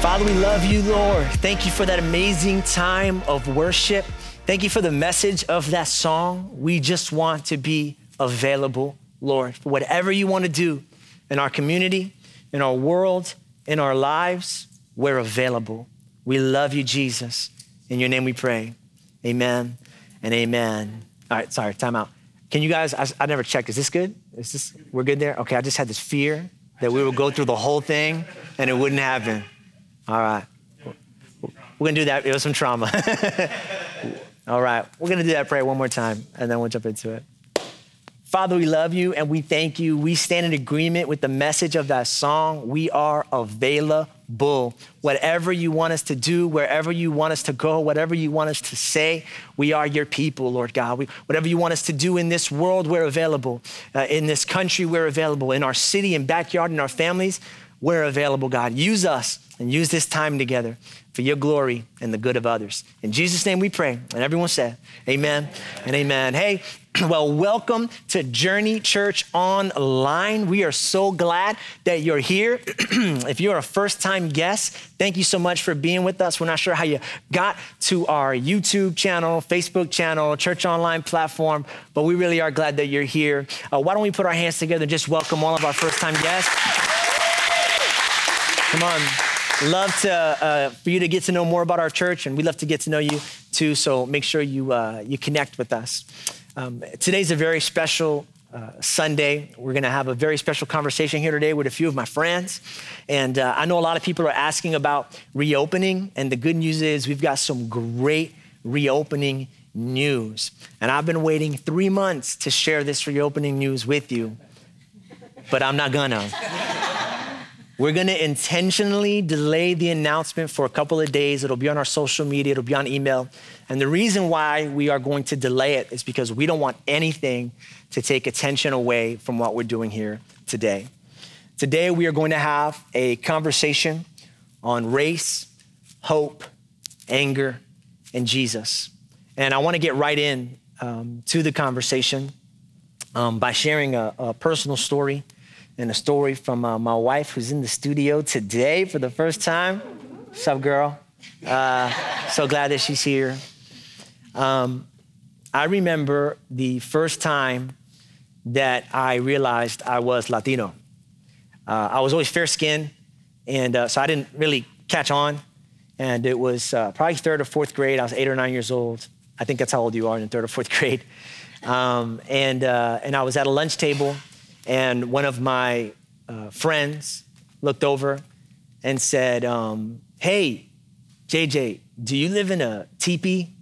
Father, we love you, Lord. Thank you for that amazing time of worship. Thank you for the message of that song. We just want to be available, Lord, for whatever you want to do in our community, in our world, in our lives. We're available. We love you, Jesus. In your name we pray. Amen and amen. All right, sorry, time out. Can you guys, I, I never checked. Is this good? Is this, we're good there? Okay, I just had this fear that we would go through the whole thing and it wouldn't happen. All right. We're going to do that. It was some trauma. All right. We're going to do that prayer one more time, and then we'll jump into it. Father, we love you and we thank you. We stand in agreement with the message of that song. We are available. Whatever you want us to do, wherever you want us to go, whatever you want us to say, we are your people, Lord God. We, whatever you want us to do in this world, we're available. Uh, in this country, we're available. In our city and backyard, in our families, we're available, God. Use us and use this time together for your glory and the good of others. In Jesus' name we pray. And everyone said, Amen and amen. Hey, well, welcome to Journey Church Online. We are so glad that you're here. if you're a first time guest, thank you so much for being with us. We're not sure how you got to our YouTube channel, Facebook channel, Church Online platform, but we really are glad that you're here. Uh, why don't we put our hands together and just welcome all of our first time guests? Come on. Love to uh, for you to get to know more about our church, and we love to get to know you too. So make sure you uh, you connect with us. Um, today's a very special uh, Sunday. We're going to have a very special conversation here today with a few of my friends. And uh, I know a lot of people are asking about reopening. And the good news is we've got some great reopening news. And I've been waiting three months to share this reopening news with you, but I'm not gonna. We're going to intentionally delay the announcement for a couple of days. It'll be on our social media, it'll be on email. And the reason why we are going to delay it is because we don't want anything to take attention away from what we're doing here today. Today, we are going to have a conversation on race, hope, anger, and Jesus. And I want to get right in um, to the conversation um, by sharing a, a personal story and a story from uh, my wife who's in the studio today for the first time. What's up, girl? Uh, so glad that she's here. Um, I remember the first time that I realized I was Latino. Uh, I was always fair skinned, and uh, so I didn't really catch on. And it was uh, probably third or fourth grade. I was eight or nine years old. I think that's how old you are in third or fourth grade. Um, and, uh, and I was at a lunch table and one of my uh, friends looked over and said, um, Hey, JJ, do you live in a teepee?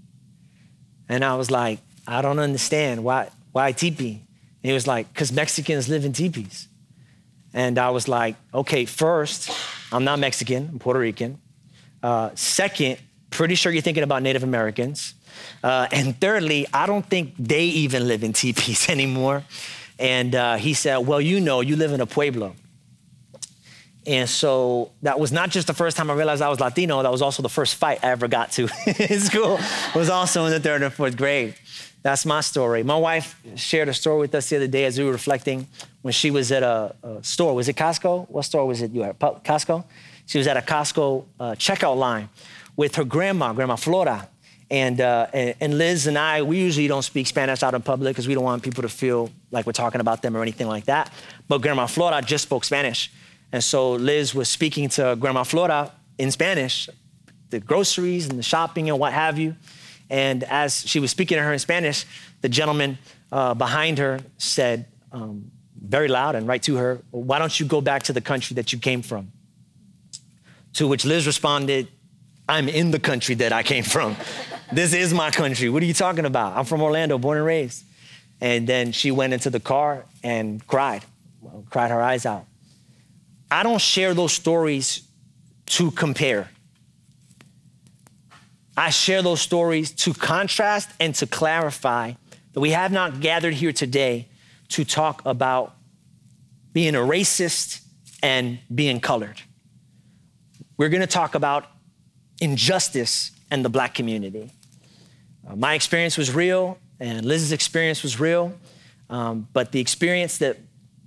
And I was like, I don't understand. Why, why teepee? And he was like, Because Mexicans live in teepees. And I was like, Okay, first, I'm not Mexican, I'm Puerto Rican. Uh, second, pretty sure you're thinking about Native Americans. Uh, and thirdly, I don't think they even live in teepees anymore. And uh, he said, Well, you know, you live in a pueblo. And so that was not just the first time I realized I was Latino, that was also the first fight I ever got to in school, was also in the third and fourth grade. That's my story. My wife shared a story with us the other day as we were reflecting when she was at a, a store. Was it Costco? What store was it you at? Costco? She was at a Costco uh, checkout line with her grandma, Grandma Flora. And, uh, and Liz and I, we usually don't speak Spanish out in public because we don't want people to feel like we're talking about them or anything like that. But Grandma Flora just spoke Spanish. And so Liz was speaking to Grandma Flora in Spanish, the groceries and the shopping and what have you. And as she was speaking to her in Spanish, the gentleman uh, behind her said, um, very loud and right to her, Why don't you go back to the country that you came from? To which Liz responded, I'm in the country that I came from. This is my country. What are you talking about? I'm from Orlando, born and raised. And then she went into the car and cried, cried her eyes out. I don't share those stories to compare. I share those stories to contrast and to clarify that we have not gathered here today to talk about being a racist and being colored. We're gonna talk about injustice and the black community. Uh, my experience was real, and Liz's experience was real, um, but the experience that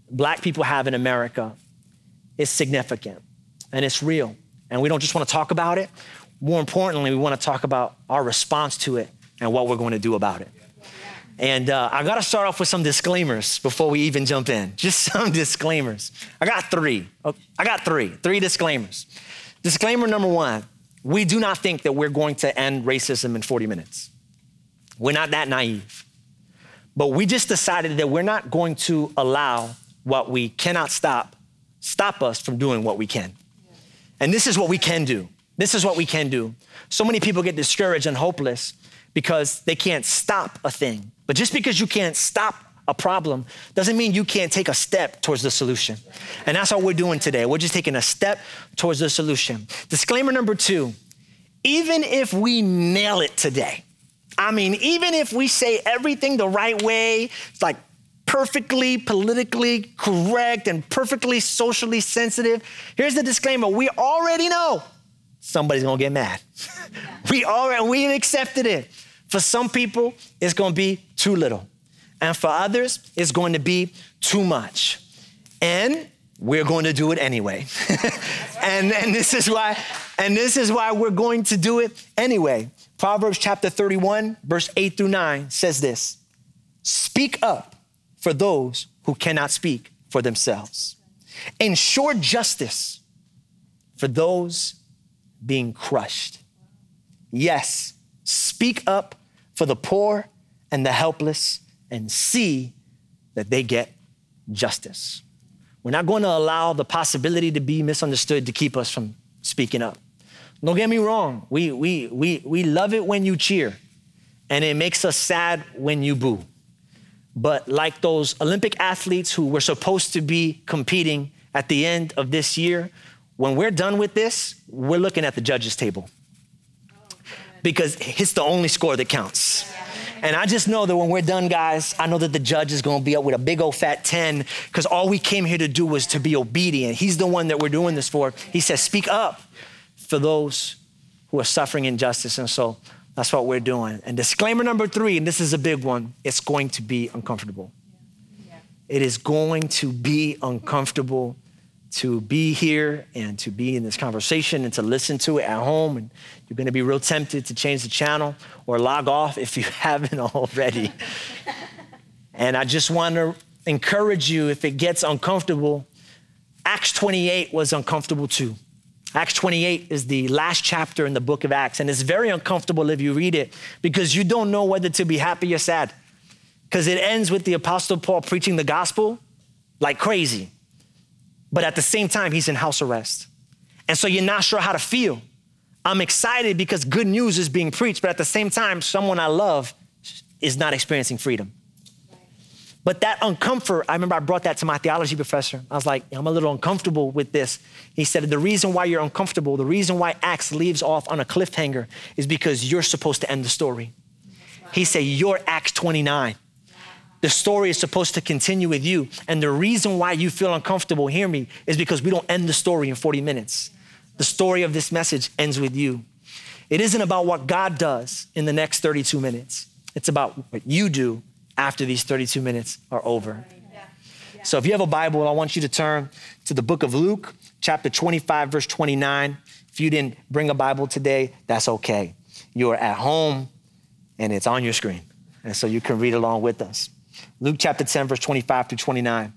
black people have in America is significant and it's real. And we don't just wanna talk about it, more importantly, we wanna talk about our response to it and what we're gonna do about it. And uh, I gotta start off with some disclaimers before we even jump in. Just some disclaimers. I got three. Oh, I got three, three disclaimers. Disclaimer number one we do not think that we're going to end racism in 40 minutes. We're not that naive. But we just decided that we're not going to allow what we cannot stop stop us from doing what we can. And this is what we can do. This is what we can do. So many people get discouraged and hopeless because they can't stop a thing. But just because you can't stop a problem doesn't mean you can't take a step towards the solution. And that's what we're doing today. We're just taking a step towards the solution. Disclaimer number two even if we nail it today, I mean, even if we say everything the right way, it's like perfectly politically correct and perfectly socially sensitive, here's the disclaimer we already know somebody's gonna get mad. we already, we've accepted it. For some people, it's gonna be too little. And for others, it's going to be too much. And we're going to do it anyway. and, and this is why, and this is why we're going to do it anyway. Proverbs chapter 31, verse 8 through 9 says this Speak up for those who cannot speak for themselves. Ensure justice for those being crushed. Yes, speak up for the poor and the helpless and see that they get justice. We're not going to allow the possibility to be misunderstood to keep us from speaking up. Don't get me wrong, we, we, we, we love it when you cheer, and it makes us sad when you boo. But like those Olympic athletes who were supposed to be competing at the end of this year, when we're done with this, we're looking at the judges' table oh, because it's the only score that counts. And I just know that when we're done, guys, I know that the judge is gonna be up with a big old fat 10 because all we came here to do was to be obedient. He's the one that we're doing this for. He says, Speak up for those who are suffering injustice. And so that's what we're doing. And disclaimer number three, and this is a big one it's going to be uncomfortable. It is going to be uncomfortable to be here and to be in this conversation and to listen to it at home. And you're going to be real tempted to change the channel or log off if you haven't already. and I just want to encourage you if it gets uncomfortable, Acts 28 was uncomfortable too. Acts 28 is the last chapter in the book of Acts, and it's very uncomfortable if you read it because you don't know whether to be happy or sad. Because it ends with the Apostle Paul preaching the gospel like crazy. But at the same time, he's in house arrest. And so you're not sure how to feel. I'm excited because good news is being preached, but at the same time, someone I love is not experiencing freedom. But that uncomfort, I remember I brought that to my theology professor. I was like, I'm a little uncomfortable with this. He said, The reason why you're uncomfortable, the reason why Acts leaves off on a cliffhanger is because you're supposed to end the story. He said, You're Acts 29. The story is supposed to continue with you. And the reason why you feel uncomfortable, hear me, is because we don't end the story in 40 minutes. The story of this message ends with you. It isn't about what God does in the next 32 minutes, it's about what you do after these 32 minutes are over. So if you have a Bible, I want you to turn to the book of Luke, chapter 25, verse 29. If you didn't bring a Bible today, that's okay. You're at home and it's on your screen. And so you can read along with us. Luke chapter 10, verse 25 through 29.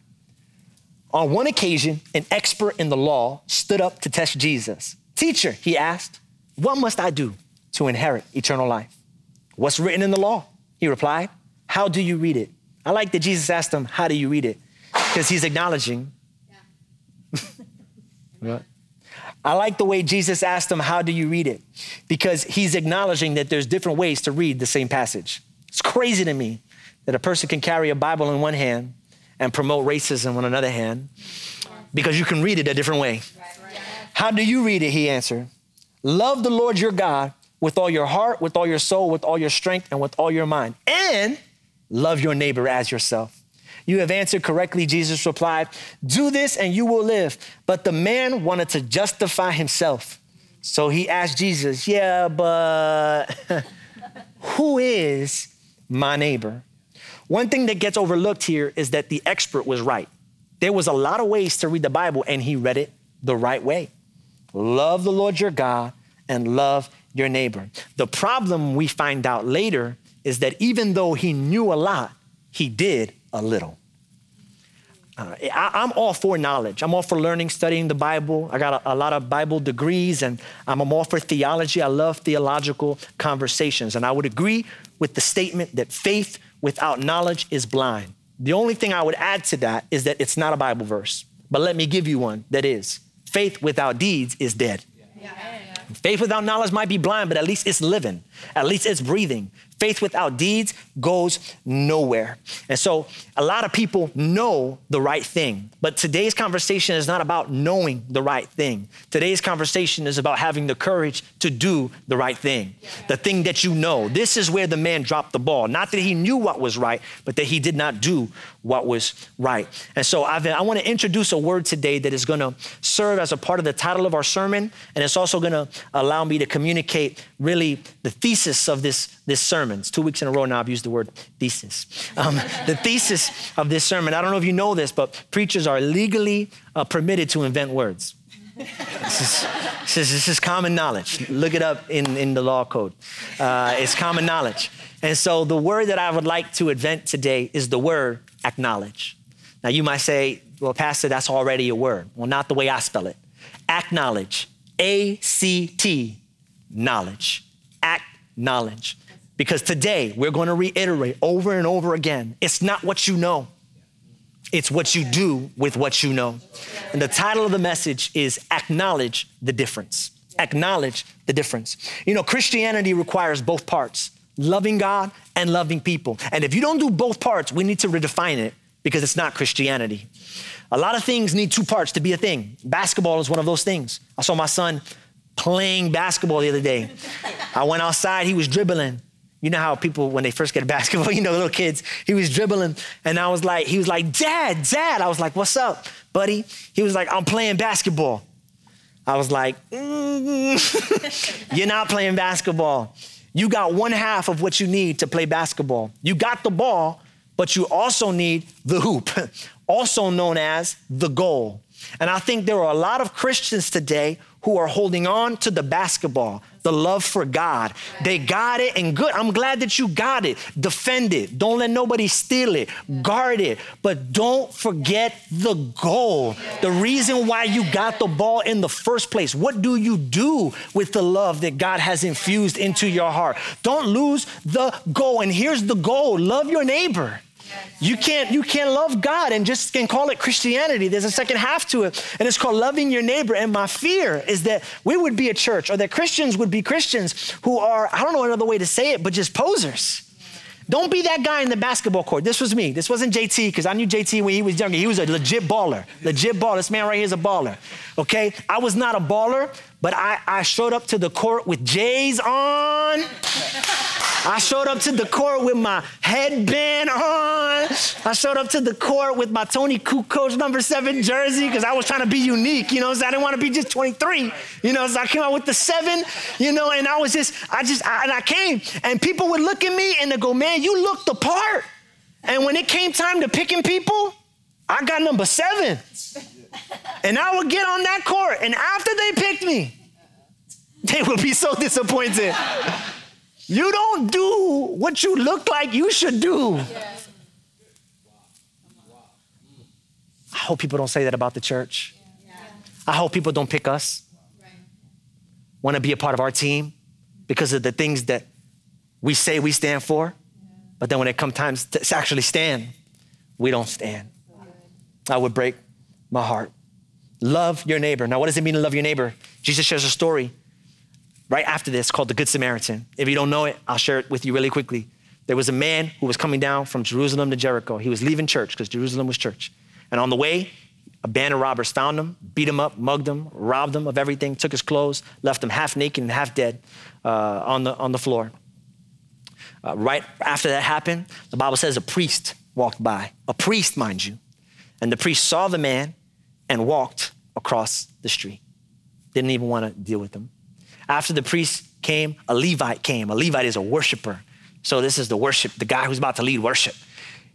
On one occasion, an expert in the law stood up to test Jesus. Teacher, he asked, what must I do to inherit eternal life? What's written in the law? He replied, How do you read it? I like that Jesus asked him, How do you read it? Because he's acknowledging. Yeah. I like the way Jesus asked him, How do you read it? Because he's acknowledging that there's different ways to read the same passage. It's crazy to me that a person can carry a Bible in one hand and promote racism on another hand because you can read it a different way. How do you read it? He answered. Love the Lord your God with all your heart, with all your soul, with all your strength, and with all your mind. And love your neighbor as yourself. You have answered correctly, Jesus replied. Do this and you will live. But the man wanted to justify himself. So he asked Jesus, Yeah, but who is my neighbor? One thing that gets overlooked here is that the expert was right. There was a lot of ways to read the Bible, and he read it the right way. Love the Lord your God and love your neighbor. The problem we find out later is that even though he knew a lot, he did a little. Uh, I, am all for knowledge. I'm all for learning, studying the Bible. I got a, a, lot of Bible degrees, and I'm all for theology. I love theological conversations. And I would agree with the statement that faith without knowledge is blind. The only thing I would add to that is that it's not a Bible verse. But let me give you one that is faith without deeds is dead. Yeah. Faith without knowledge might be blind, but at least it's living. At least it's breathing. Faith without deeds goes nowhere. And so a lot of people know the right thing, but today's conversation is not about knowing the right thing. Today's conversation is about having the courage to do the right thing, the thing that you know. This is where the man dropped the ball. Not that he knew what was right, but that he did not do what was right. And so I've, i want to introduce a word today that is going to serve as a part of the title of our sermon, and it's also going to allow me to communicate really the thesis of this, this sermon. It's two weeks in a row now I've used the word thesis. Um, the thesis of this sermon, I don't know if you know this, but preachers are legally uh, permitted to invent words. This is, this, is, this is, common knowledge. Look it up in, in the law code. Uh, it's common knowledge. And so the word that I would like to invent today is the word acknowledge. Now you might say, well, Pastor, that's already a word. Well, not the way I spell it. Acknowledge. A C T, knowledge. Acknowledge. Because today we're going to reiterate over and over again it's not what you know, it's what you do with what you know. And the title of the message is Acknowledge the Difference. Acknowledge the difference. You know, Christianity requires both parts loving God and loving people. And if you don't do both parts, we need to redefine it because it's not Christianity. A lot of things need two parts to be a thing. Basketball is one of those things. I saw my son playing basketball the other day. I went outside, he was dribbling. You know how people, when they first get a basketball, you know, little kids, he was dribbling. And I was like, he was like, Dad, Dad. I was like, what's up, buddy? He was like, I'm playing basketball. I was like, mm, you're not playing basketball. You got one half of what you need to play basketball. You got the ball, but you also need the hoop, also known as the goal. And I think there are a lot of Christians today who are holding on to the basketball, the love for God. They got it and good. I'm glad that you got it. Defend it. Don't let nobody steal it. Guard it. But don't forget the goal. The reason why you got the ball in the first place. What do you do with the love that God has infused into your heart? Don't lose the goal. And here's the goal love your neighbor. You can't, you can't love God and just can call it Christianity. There's a second half to it, and it's called loving your neighbor. And my fear is that we would be a church or that Christians would be Christians who are, I don't know another way to say it, but just posers. Don't be that guy in the basketball court. This was me. This wasn't JT because I knew JT when he was younger. He was a legit baller. Legit baller. This man right here is a baller. Okay? I was not a baller, but I, I showed up to the court with J's on. I showed up to the court with my headband on. I showed up to the court with my Toni Kukoc number seven jersey because I was trying to be unique, you know, so I didn't want to be just 23, you know, so I came out with the seven, you know, and I was just, I just, I, and I came, and people would look at me and they go, man, you look the part. And when it came time to picking people, I got number seven. And I would get on that court, and after they picked me, they would be so disappointed. You don't do what you look like you should do. I hope people don't say that about the church. I hope people don't pick us. Want to be a part of our team because of the things that we say we stand for. But then when it comes time to actually stand, we don't stand. I would break my heart. Love your neighbor. Now, what does it mean to love your neighbor? Jesus shares a story right after this called the Good Samaritan. If you don't know it, I'll share it with you really quickly. There was a man who was coming down from Jerusalem to Jericho. He was leaving church because Jerusalem was church. And on the way, A band of robbers found him, beat him up, mugged him, robbed him of everything, took his clothes, left him half naked and half dead uh, on, the, on the floor. Uh, right after that happened, the Bible says a priest walked by, a priest, mind you. And the priest saw the man and walked across the street. Didn't even want to deal with them. After the priest came, a Levite came. A Levite is a worshiper. So this is the worship, the guy who's about to lead worship.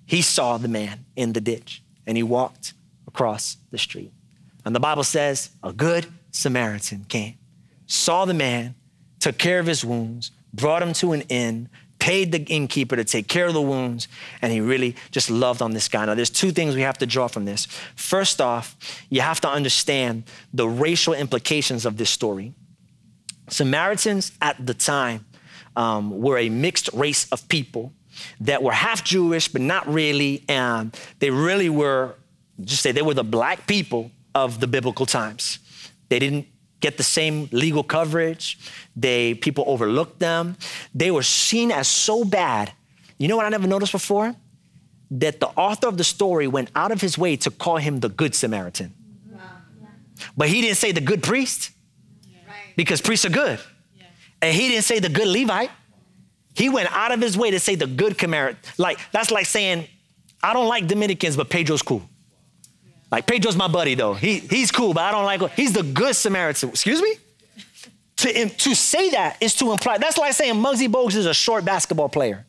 He saw the man in the ditch and he walked across the street. And the Bible says a good Samaritan came, saw the man, took care of his wounds, brought him to an inn, paid the innkeeper to take care of the wounds, and he really just loved on this guy. Now, there's two things we have to draw from this. First off, you have to understand the racial implications of this story. Samaritans at the time um, were a mixed race of people that were half Jewish, but not really. And they really were, just say, they were the black people of the biblical times. They didn't get the same legal coverage. They people overlooked them. They were seen as so bad. You know what I never noticed before? That the author of the story went out of his way to call him the good Samaritan. But he didn't say the good priest because priests are good. And he didn't say the good Levite. He went out of his way to say the good Samaritan. Like, that's like saying, I don't like Dominicans, but Pedro's cool. Like, Pedro's my buddy, though. He, he's cool, but I don't like him. He's the good Samaritan. Excuse me? To, to say that is to imply, that's like saying Muggsy Bogues is a short basketball player.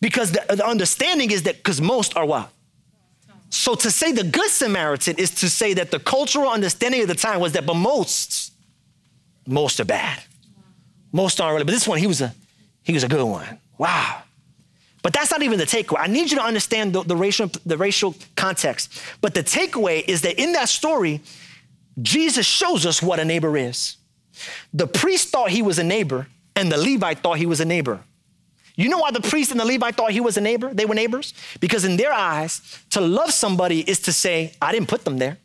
Because the, the understanding is that, because most are what? So to say the good Samaritan is to say that the cultural understanding of the time was that, but most, most are bad. Most aren't really, but this one, he was a, he was a good one. Wow. But that's not even the takeaway. I need you to understand the, the, racial, the racial context. But the takeaway is that in that story, Jesus shows us what a neighbor is. The priest thought he was a neighbor, and the Levite thought he was a neighbor. You know why the priest and the Levite thought he was a neighbor? They were neighbors? Because in their eyes, to love somebody is to say, I didn't put them there.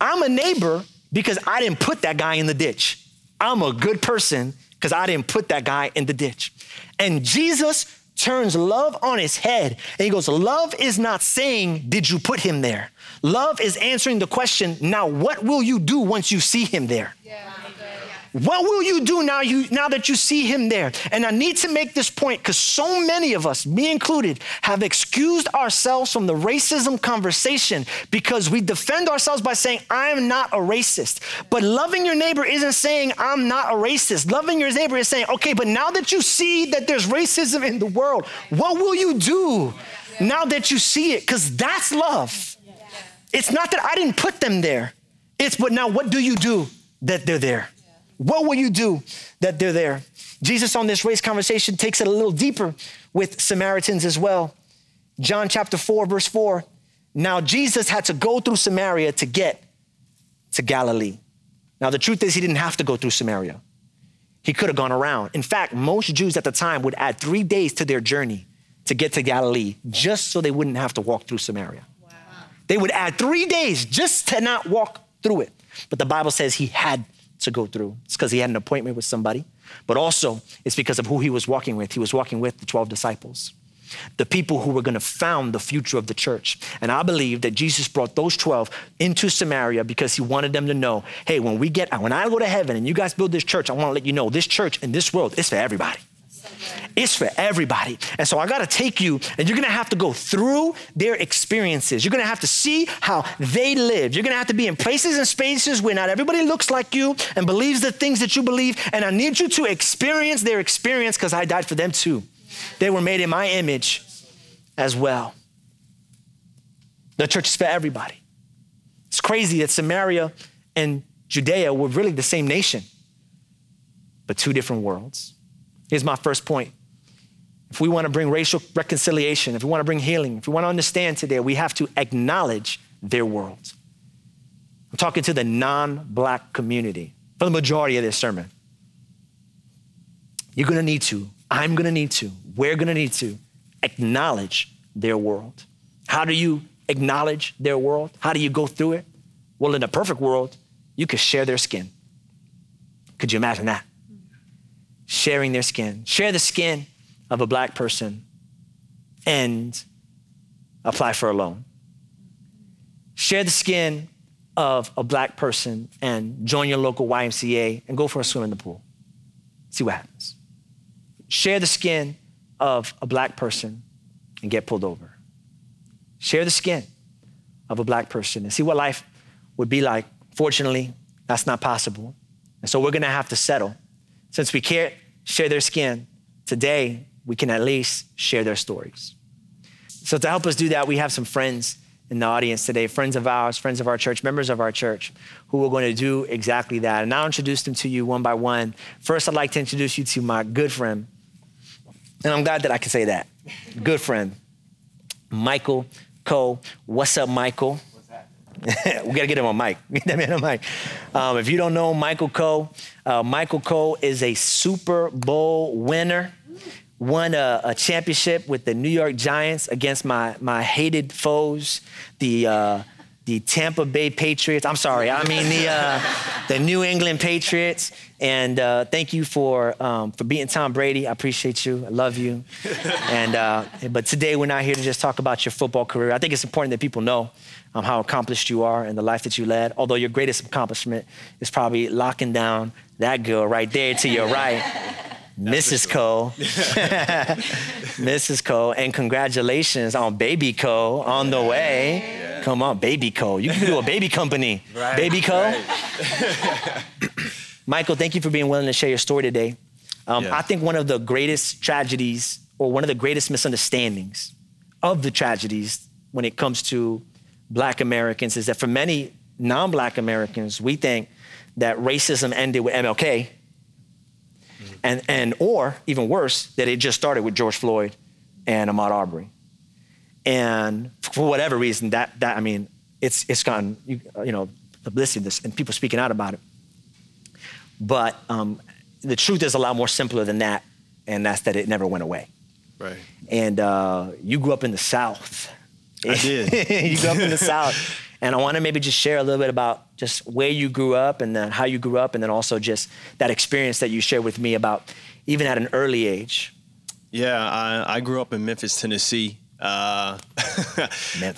I'm a neighbor because I didn't put that guy in the ditch. I'm a good person because I didn't put that guy in the ditch. And Jesus turns love on his head and he goes, Love is not saying, Did you put him there? Love is answering the question, Now what will you do once you see him there? Yeah. What will you do now you now that you see him there? And I need to make this point because so many of us, me included, have excused ourselves from the racism conversation because we defend ourselves by saying, I'm not a racist. But loving your neighbor isn't saying I'm not a racist. Loving your neighbor is saying, okay, but now that you see that there's racism in the world, what will you do now that you see it? Because that's love. It's not that I didn't put them there. It's but now what do you do that they're there? What will you do that they're there? Jesus on this race conversation takes it a little deeper with Samaritans as well. John chapter 4, verse 4. Now, Jesus had to go through Samaria to get to Galilee. Now, the truth is, he didn't have to go through Samaria. He could have gone around. In fact, most Jews at the time would add three days to their journey to get to Galilee just so they wouldn't have to walk through Samaria. Wow. They would add three days just to not walk through it. But the Bible says he had to go through. It's because he had an appointment with somebody, but also it's because of who he was walking with. He was walking with the 12 disciples, the people who were going to found the future of the church. And I believe that Jesus brought those 12 into Samaria because he wanted them to know hey, when we get, when I go to heaven and you guys build this church, I want to let you know this church in this world is for everybody. It's for everybody. And so I got to take you, and you're going to have to go through their experiences. You're going to have to see how they live. You're going to have to be in places and spaces where not everybody looks like you and believes the things that you believe. And I need you to experience their experience because I died for them too. They were made in my image as well. The church is for everybody. It's crazy that Samaria and Judea were really the same nation, but two different worlds. Here's my first point. If we want to bring racial reconciliation, if we want to bring healing, if we want to understand today, we have to acknowledge their world. I'm talking to the non black community for the majority of this sermon. You're going to need to, I'm going to need to, we're going to need to acknowledge their world. How do you acknowledge their world? How do you go through it? Well, in a perfect world, you could share their skin. Could you imagine that? sharing their skin. Share the skin of a black person and apply for a loan. share the skin of a black person and join your local YMCA and go for a swim in the pool. See what happens. Share the skin of a black person and get pulled over. Share the skin of a black person and see what life would be like. Fortunately, that's not possible. And so we're gonna have to settle. Since we can't share their skin, today we can at least share their stories. So, to help us do that, we have some friends in the audience today, friends of ours, friends of our church, members of our church, who are going to do exactly that. And I'll introduce them to you one by one. First, I'd like to introduce you to my good friend, and I'm glad that I can say that. Good friend, Michael Coe. What's up, Michael? we gotta get him on mic. Get that man on mic. Um, if you don't know Michael Coe, uh, Michael Coe is a Super Bowl winner won a, a, championship with the New York Giants against my, my hated foes, the, uh, the Tampa Bay Patriots. I'm sorry, I mean the, uh, the New England Patriots. And uh, thank you for, um, for beating Tom Brady. I appreciate you. I love you. and, uh, but today we're not here to just talk about your football career. I think it's important that people know um, how accomplished you are and the life that you led. Although your greatest accomplishment is probably locking down that girl right there to your right. Mrs. Coe. Mrs. Coe. And congratulations on Baby Coe on the way. Yeah. Come on, Baby Coe. You can do a baby company. Right, baby Coe. Right. Michael, thank you for being willing to share your story today. Um, yeah. I think one of the greatest tragedies or one of the greatest misunderstandings of the tragedies when it comes to Black Americans is that for many non Black Americans, we think that racism ended with MLK and, and or even worse, that it just started with George Floyd and Ahmaud Arbery. And for whatever reason, that, that I mean, it's, it's gotten, you, you know, publicity this, and people speaking out about it. But um, the truth is a lot more simpler than that, and that's that it never went away. Right. And uh, you grew up in the South. I did. you grew up in the South. And I want to maybe just share a little bit about just where you grew up and then how you grew up, and then also just that experience that you shared with me about even at an early age. Yeah, I, I grew up in Memphis, Tennessee. Uh,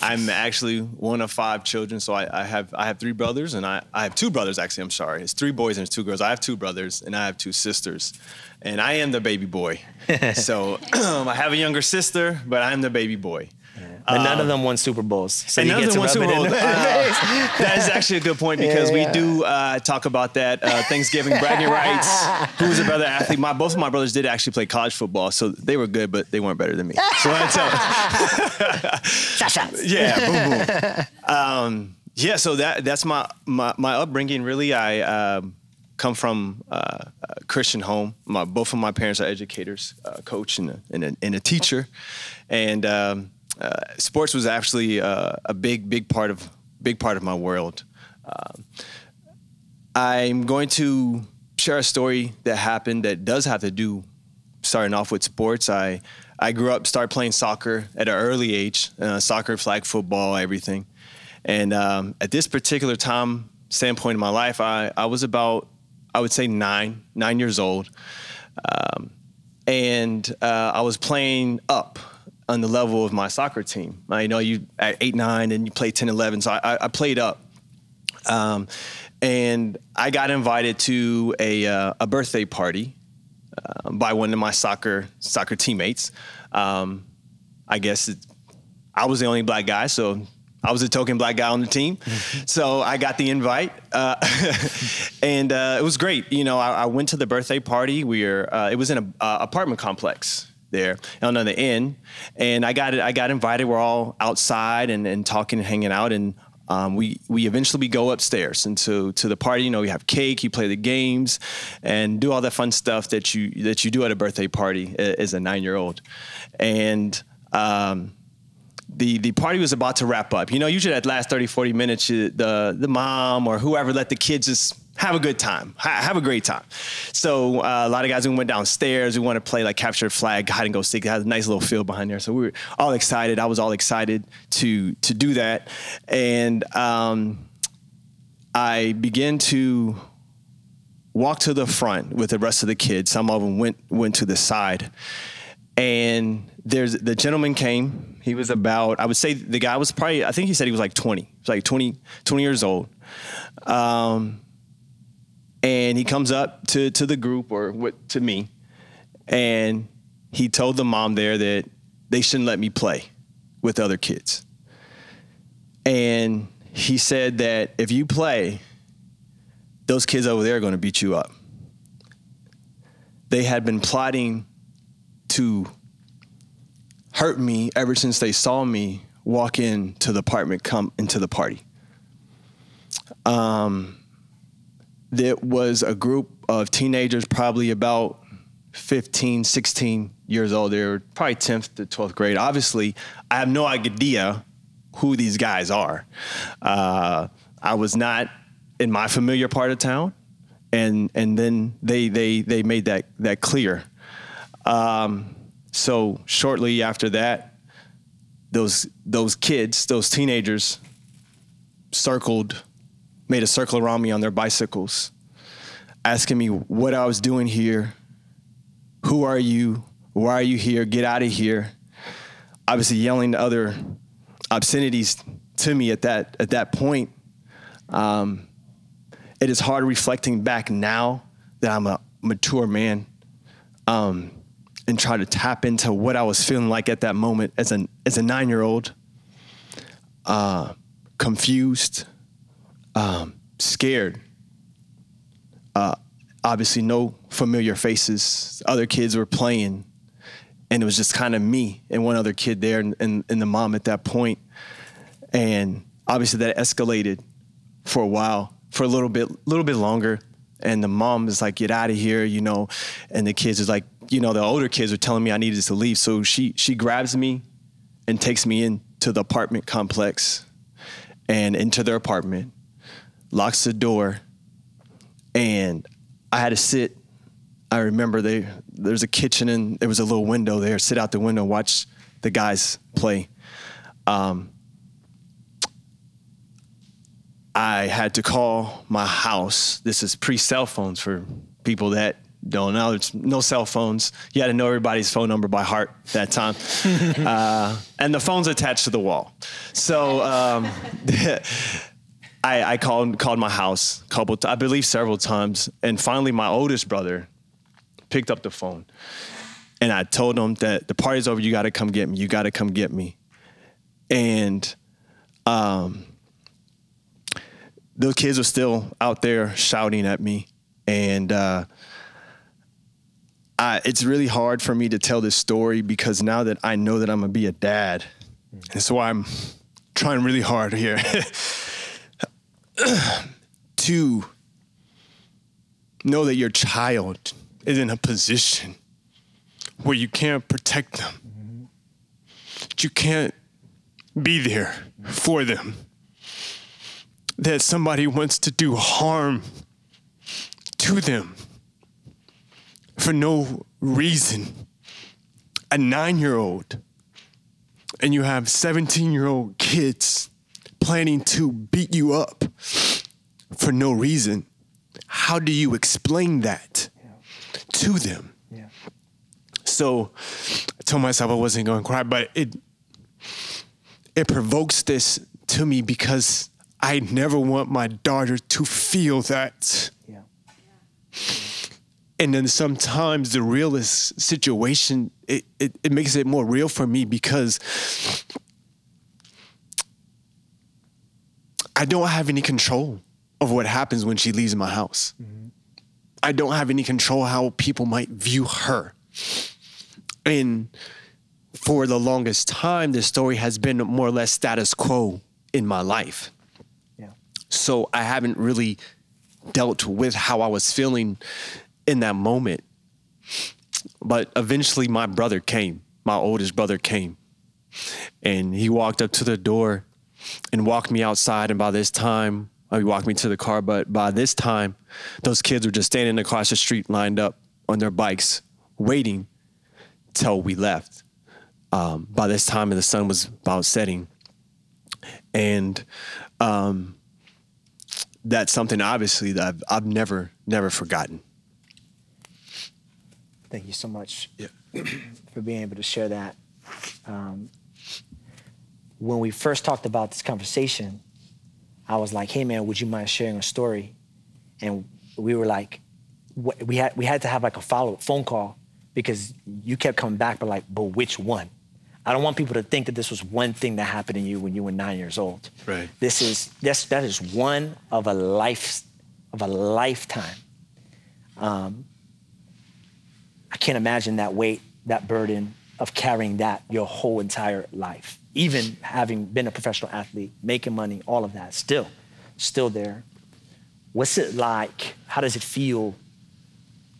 I'm actually one of five children, so I, I, have I have three brothers, and I, I have two brothers. Actually, I'm sorry, it's three boys and it's two girls. I have two brothers, and I have two sisters, and I am the baby boy. so I have a younger sister, but I am the baby boy. But none of um, them won Super Bowls. So none of them won Super Bowls. Uh, that is actually a good point because yeah, we do uh, talk about that uh, Thanksgiving bragging rights. Who's a brother athlete? My both of my brothers did actually play college football, so they were good, but they weren't better than me. So I tell. shots. Yeah, boom, boom. Um, yeah, so that that's my my, my upbringing. Really, I. Um, come from uh, a Christian home. My, both of my parents are educators, a coach and a, and a, and a teacher, and um, uh, sports was actually uh, a big, big part of big part of my world. Um, I'm going to share a story that happened that does have to do starting off with sports. I I grew up, started playing soccer at an early age, uh, soccer, flag football, everything. And um, at this particular time standpoint in my life, I, I was about, I would say nine, nine years old. Um, and uh, I was playing up on the level of my soccer team. I know you at eight, nine, and you play 10, 11. So I, I played up. Um, and I got invited to a, uh, a birthday party uh, by one of my soccer soccer teammates. Um, I guess it, I was the only black guy, so I was a token black guy on the team. so I got the invite, uh, and uh, it was great. You know, I, I, went to the birthday party. We were uh, it was in an apartment complex there on the end, and I got. I got invited. We're all outside and, and talking and hanging out, and um, we we eventually go upstairs and to to the party. You know, you have cake, you play the games, and do all that fun stuff that you that you do at a birthday party as a nine year old, and. Um, the the party was about to wrap up. You know, usually at last 30, 40 minutes, the the mom or whoever let the kids just have a good time, ha- have a great time. So uh, a lot of guys we went downstairs. We want to play like capture flag, hide and go seek. It has a nice little field behind there, so we were all excited. I was all excited to to do that, and um, I began to walk to the front with the rest of the kids. Some of them went went to the side, and there's the gentleman came He was about, I would say the guy was probably, I think he said he was like 20. He was like 20, 20 years old. Um, and he comes up to, to the group or what, to me, and he told the mom there that they shouldn't let me play with other kids. And he said that if you play, those kids over there are going to beat you up. They had been plotting to hurt me ever since they saw me walk into the apartment, come into the party. Um, there was a group of teenagers, probably about 15, 16 years old. They were probably 10th to 12th grade. Obviously, I have no idea who these guys are. Uh, I was not in my familiar part of town, and and then they they they made that that clear. Um, so shortly after that, those those kids, those teenagers, circled, made a circle around me on their bicycles, asking me what I was doing here. Who are you? Why are you here? Get out of here. Obviously, yelling other obscenities to me at that at that point. Um, it is hard reflecting back now that I'm a mature man um, and try to tap into what I was feeling like at that moment as an as a nine year old, uh, confused, um, scared. Uh, obviously, no familiar faces. Other kids were playing, and it was just kind of me and one other kid there, and, and, and the mom at that point. And obviously, that escalated for a while, for a little bit, little bit longer. And the mom is like, "Get out of here," you know, and the kids is like, you know, the older kids are telling me I needed to leave. So she she grabs me and takes me into the apartment complex and into their apartment, locks the door, and I had to sit. I remember they there's a kitchen and there was a little window there. Sit out the window, watch the guys play. Um, I had to call my house. This is pre cell phones for people that don't know. There's no cell phones. You had to know everybody's phone number by heart that time. uh, and the phone's attached to the wall. So um, I, I, called called my house, a couple I believe several times. And finally, my oldest brother picked up the phone. And I told him that the party's over. You got to come get me. You got to come get me. And um, those kids were still out there shouting at me. And uh, I, it's really hard for me to tell this story because now that I know that I'm gonna be a dad, and so I'm trying really hard here to know that your child is in a position where you can't protect them, that you can't be there for them, that somebody wants to do harm to them for no reason. A nine year old, and you have 17 year old kids planning to beat you up for no reason. How do you explain that yeah. to them? Yeah. So I told myself I wasn't going to cry, but it it provokes this to me because I never want my daughter to feel that. Yeah. And then sometimes the realist situation, it, it, it makes it more real for me because I don't have any control of what happens when she leaves my house. Mm-hmm. I don't have any control how people might view her. And for the longest time, the story has been more or less status quo in my life. Yeah. So I haven't really dealt with how I was feeling in that moment. But eventually, my brother came, my oldest brother came, and he walked up to the door and walked me outside. And by this time, uh, he walked me to the car. But by this time, those kids were just standing across the street, lined up on their bikes, waiting till we left. Um, by this time, the sun was about setting, and um, that's something obviously that I've, I've never never forgotten. Thank you so much yeah. for being able to share that. Um, when we first talked about this conversation, I was like, "Hey, man, would you mind sharing a story?" And we were like, we had we had to have like a follow up phone call because you kept coming back, but like, but which one? I don't want people to think that this was one thing that happened to you when you were nine years old. Right. This is that's that is one of a life of a lifetime. Um, I can't imagine that weight, that burden of carrying that your whole entire life. Even having been a professional athlete, making money, all of that, still, still there. What's it like? How does it feel?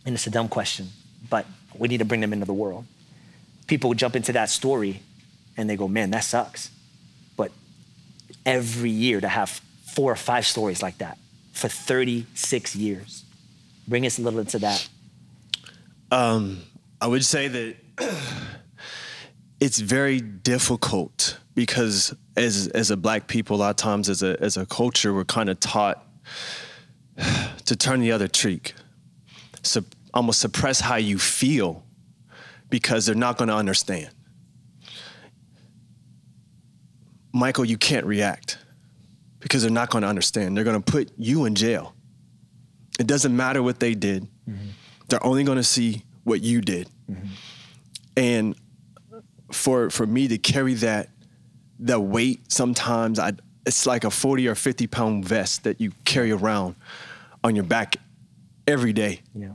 And it's a dumb question, but we need to bring them into the world. People jump into that story and they go, man, that sucks. But every year to have four or five stories like that for 36 years. Bring us a little into that. Um, I would say that it's very difficult because as as a black people, a lot of times as a as a culture, we're kind of taught to turn the other cheek, so almost suppress how you feel because they're not going to understand. Michael, you can't react because they're not going to understand. They're going to put you in jail. It doesn't matter what they did. Mm-hmm. They're only going to see what you did. Mm-hmm. And for for me to carry that that weight sometimes I it's like a 40 or 50 pound vest that you carry around on your back every day Yeah.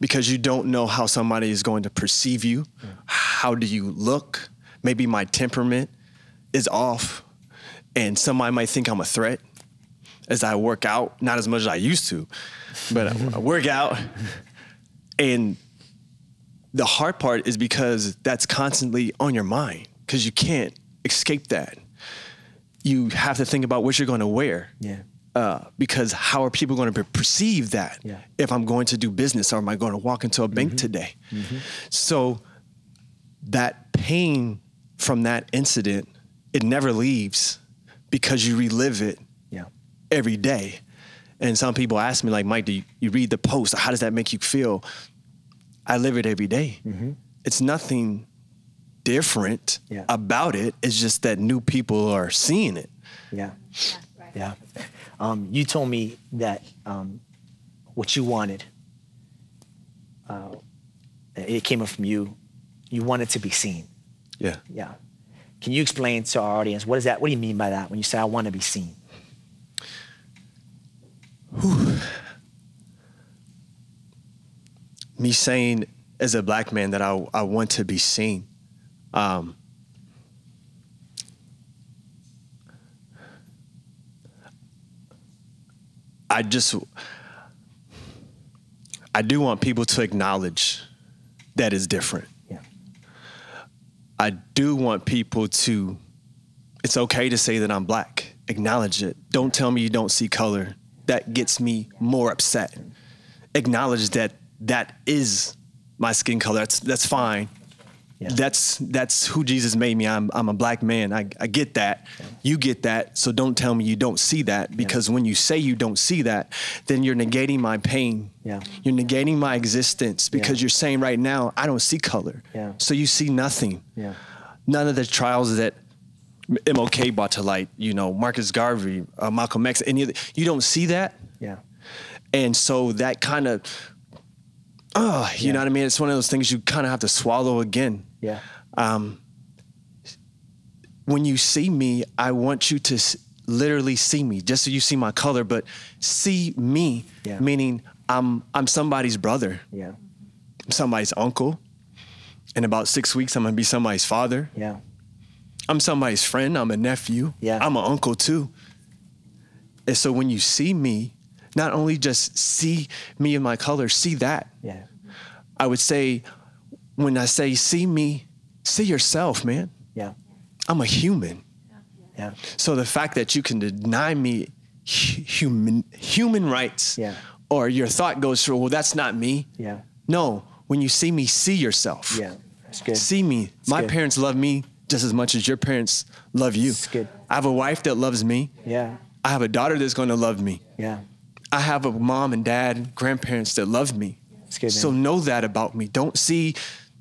because you don't know how somebody is going to perceive you. How do you look? Maybe my temperament is off, and somebody might think I'm a threat as I work out. Not as much as I used to, but I, I work out. And the hard part is because that's constantly on your mind because you can't escape that. You have to think about what you're going to wear Yeah. uh, because how are people going to perceive that Yeah. if I'm going to do business or am I going to walk into a bank today? Mhm. So that pain from that incident, it never leaves because you relive it Yeah. every day. And some people ask me, like, Mike, do you, you read the post? How does that make you feel? I live it every day. It's nothing different Yeah. about it. It's just that new people are seeing it. Yeah. Yeah. Um, you told me that um, what you wanted, uh, it came up from you. You wanted to be seen. Yeah. Yeah. Can you explain to our audience what is that? What do you mean by that when you say I want to be seen? Me saying as a black man that I, I want to be seen. Um, I just, I do want people to acknowledge that is different. Yeah. I do want people to, it's okay to say that I'm black. Acknowledge it. Don't tell me you don't see color. That gets me more upset. Acknowledge that that is my skin color. That's that's fine. Yeah. That's that's who Jesus made me. I'm I'm a black man. I, I get that. You get that. So don't tell me you don't see that because when you say you don't see that, then you're negating my pain. Yeah. You're negating my existence because Yeah. you're saying right now I don't see color. Yeah. So you see nothing Yeah. none of the trials that MLK brought to light, you know, Marcus Garvey, uh, Malcolm X, any of the, you don't see that. Yeah. And so that kind of, oh, you Yeah. know what I mean? It's one of those things you kind of have to swallow again. Yeah. Um, when you see me, I want you to s- literally see me, just so you see my color, but see me, Yeah. meaning I'm I'm somebody's brother, Yeah. I'm somebody's uncle. In about six weeks, I'm gonna be somebody's father. Yeah. I'm somebody's friend. I'm a nephew. Yeah. I'm an uncle too. And so when you see me, not only just see me in my color, see that. Yeah. I would say, when I say see me, see yourself, man. Yeah. I'm a human. Yeah. So the fact that you can deny me human human rights, Yeah. or your thought goes through, well, that's not me. Yeah. No, when you see me, see yourself. Yeah. That's good. See me. My good. parents love me just as much as your parents love you. It's good. I have a wife that loves me. Yeah. I have a daughter that's going to love me. Yeah. I have a mom and dad, grandparents that love me. Good, So know that about me. Don't see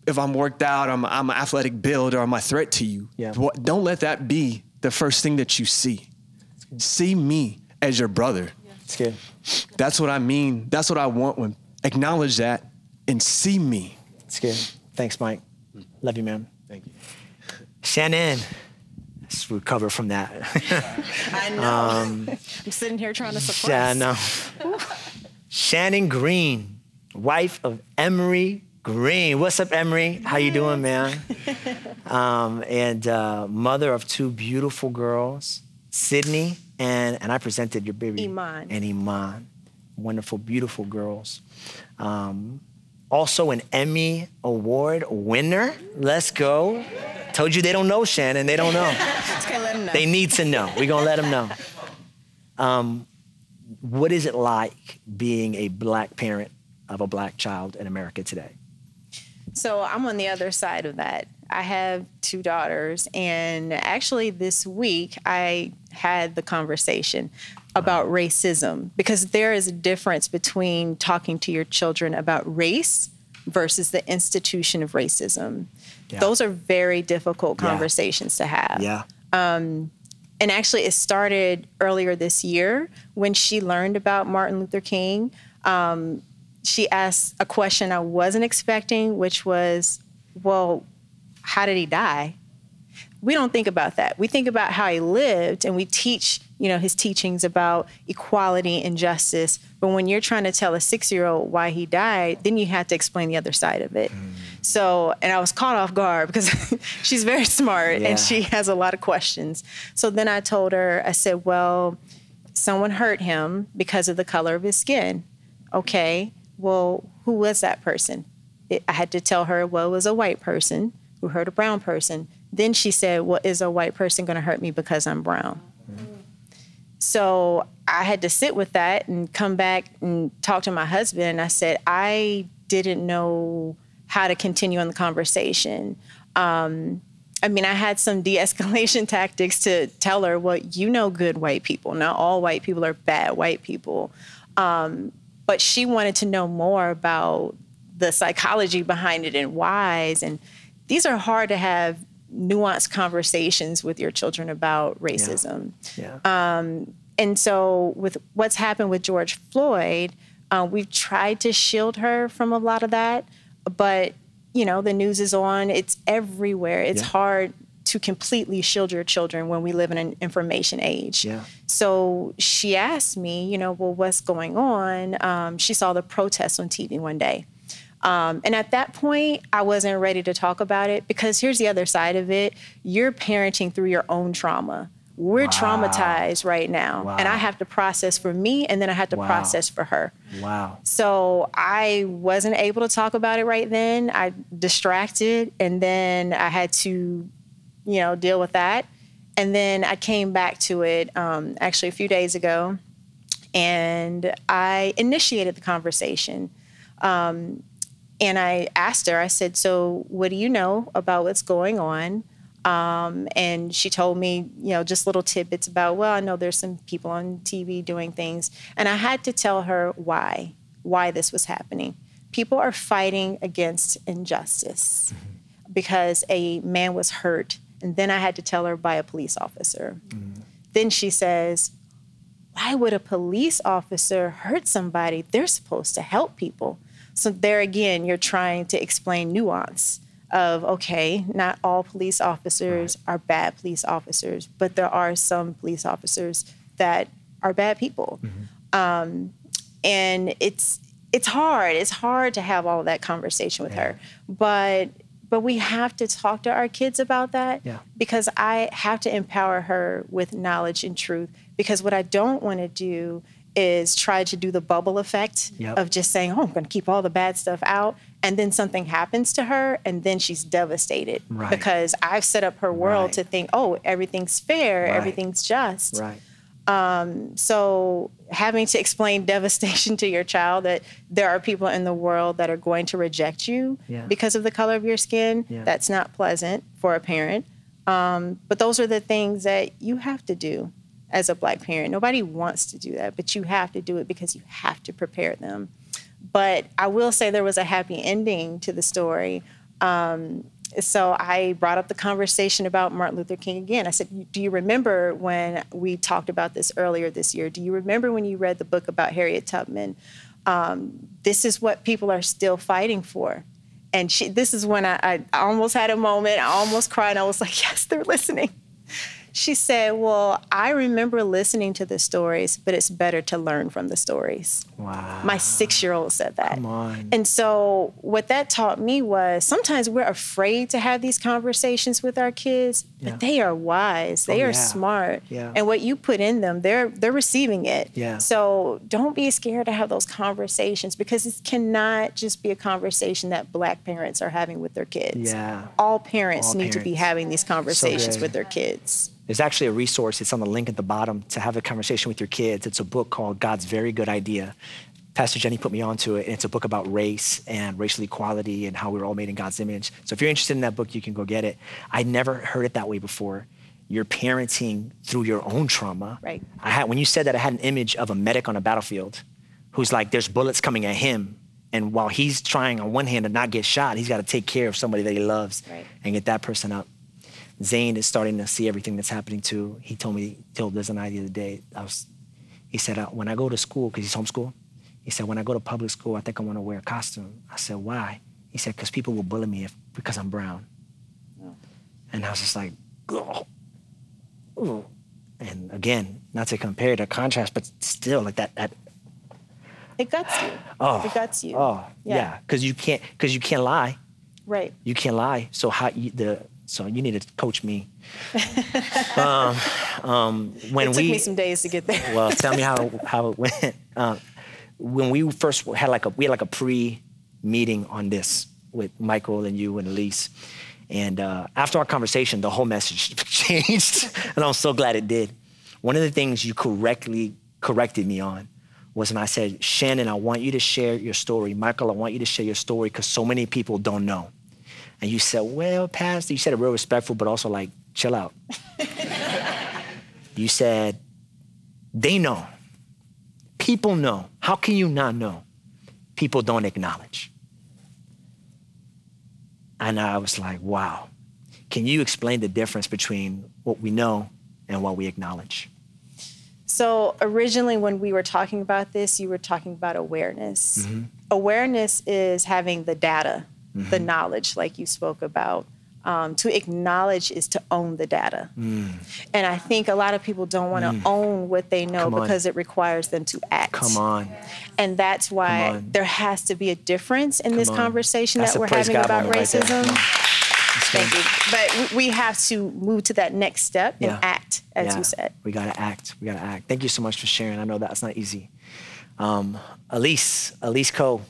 if I'm worked out, I'm, I'm an athletic build, or I'm a threat to you. Yeah. What- Don't let that be the first thing that you see. See me as your brother. It's good. That's what I mean. That's what I want when acknowledge that and see me. It's good. Thanks, Mike. Love you, man. Thank you. Shannon. Recover from that. I know. Um, I'm sitting here trying to suppress. Yeah, no. Shannon Green, wife of Emery Green. What's up, Emery? How you doing, man? Um, and uh, mother of two beautiful girls, Sydney and and I presented your baby Iman. and Iman, wonderful, beautiful girls. Um, also an Emmy Award winner. Let's go. Told you they don't know Shannon. They don't know. Just let him know. They need to know. We're gonna let them know. Um, what is it like being a black parent of a black child in America today? So I'm on the other side of that. I have two daughters, and actually this week I had the conversation about racism because there is a difference between talking to your children about race versus the institution of racism. Yeah. Those are very difficult Yeah. conversations to have. Yeah. and actually it started earlier this year when she learned about martin luther king um, she asked a question i wasn't expecting which was well how did he die we don't think about that we think about how he lived and we teach you know his teachings about equality and justice but when you're trying to tell a six year old why he died then you have to explain the other side of it so and i was caught off guard because she's very smart Yeah. and she has a lot of questions. So then i told her i said well someone hurt him because of the color of his skin. Okay well who was that person? It, i had to tell her well it was a white person who hurt a brown person. Then she said well is a white person going to hurt me because i'm brown? So I had to sit with that and come back and talk to my husband. And I said, I didn't know how to continue on the conversation. Um, I mean, I had some de escalation tactics to tell her, well, you know, good white people. Not all white people are bad white people. Um, but she wanted to know more about the psychology behind it and whys. And these are hard to have nuanced conversations with your children about racism. Yeah. Yeah. And so, with what's happened with George Floyd, uh, we've tried to shield her from a lot of that, but you know, the news is on; it's everywhere. It's Yeah. hard to completely shield your children when we live in an information age. Yeah. So she asked me, you know, well, what's going on? Um, she saw the protests on TV one day. Um, and at that point, I wasn't ready to talk about it because here's the other side of it. You're parenting through your own trauma. We're traumatized right now. And I have to process for me and then I have to Wow. process for her. wow. So I wasn't able to talk about it right then. I distracted and then I had to, you know, deal with that. And then I came back to it um, actually a few days ago and I initiated the conversation. Um, and I asked her, I said, So what do you know about what's going on? Um, and she told me, you know, just little tidbits about, well, I know there's some people on TV doing things. And I had to tell her why, why this was happening. People are fighting against injustice because a man was hurt. And then I had to tell her by a police officer. Then she says, why would a police officer hurt somebody? They're supposed to help people. So there again, you're trying to explain nuance of okay, not all police officers are bad police officers, but there are some police officers that are bad people. Um, and it's it's hard. It's hard to have all of that conversation with her. But but we have to talk to our kids about that Yeah. because I have to empower her with knowledge and truth. Because what I don't want to do is try to do the bubble effect Yep. of just saying, "Oh, I'm going to keep all the bad stuff out," and then something happens to her, and then she's devastated Right. because I've set up her world Right. to think, "Oh, everything's fair, Right. everything's just." Right. So having to explain devastation to your child that there are people in the world that are going to reject you Yeah. because of the color of your skin, Yeah. that's not pleasant for a parent. Um, but those are the things that you have to do as a black parent. Nobody wants to do that, but you have to do it because you have to prepare them. But I will say there was a happy ending to the story. Um, so I brought up the conversation about Martin Luther King again. I said, Do you remember when we talked about this earlier this year? Do you remember when you read the book about Harriet Tubman? Um, this is what people are still fighting for. And she, this is when I, I almost had a moment. I almost cried. I was like, Yes, they're listening. She said, Well, I remember listening to the stories, but it's better to learn from the stories. Wow. My six year old said that. Come on. And so, what that taught me was sometimes we're afraid to have these conversations with our kids, Yeah. but they are wise, they Oh, are yeah. smart. Yeah. And what you put in them, they're, they're receiving it. Yeah. So, don't be scared to have those conversations because it cannot just be a conversation that black parents are having with their kids. Yeah. All parents All need to be having these conversations good. with their kids. There's actually a resource. It's on the link at the bottom to have a conversation with your kids. It's a book called God's Very Good Idea. Pastor Jenny put me onto it, and it's a book about race and racial equality and how we're all made in God's image. So if you're interested in that book, you can go get it. I never heard it that way before. You're parenting through your own trauma. Right. I had when you said that, I had an image of a medic on a battlefield, who's like, there's bullets coming at him, and while he's trying on one hand to not get shot, he's got to take care of somebody that he loves Right. and get that person up. Zane is starting to see everything that's happening too. He told me, told Liz and I the other day, I was, he said, when I go to school, because he's homeschool, he said, when I go to public school, I think I want to wear a costume. I said, why? He said, because people will bully me if, because I'm brown. And I was just like, oh, ooh. And again, not to compare to contrast, but still like that, that It guts you. oh, It guts you. Oh, yeah, because you can't, because you can't lie. Right. You can't lie. So how you, the so you need to coach me. um, um, when It took we me some days to get there. well, tell me how how it went. Um, when we first had like a we had like a pre meeting on this with Michael and you and Elise, and uh, after our conversation, the whole message changed, and I'm so glad it did. One of the things you correctly corrected me on was when I said, Shannon, I want you to share your story. Michael, I want you to share your story because so many people don't know. And you said, well, Pastor, you said it real respectful, but also like, chill out. you said, they know. People know. How can you not know? People don't acknowledge. And I was like, wow. Can you explain the difference between what we know and what we acknowledge? So originally, when we were talking about this, you were talking about awareness. Mm-hmm. Awareness is having the data, the Mm-hmm. knowledge, like you spoke about. Um, to acknowledge is to own the data. And I think a lot of people don't want to own what they know Mm. Come because it requires them to act. Come on. And that's why there has to be a difference in this on. conversation That's that we're having God about moment right racism. Thank you. But we- have to move to that next step and Yeah. act, as Yeah. you said. We gotta act. We gotta act. Thank you so much for sharing. I know that's not easy. Um, Elise, Elise Coe,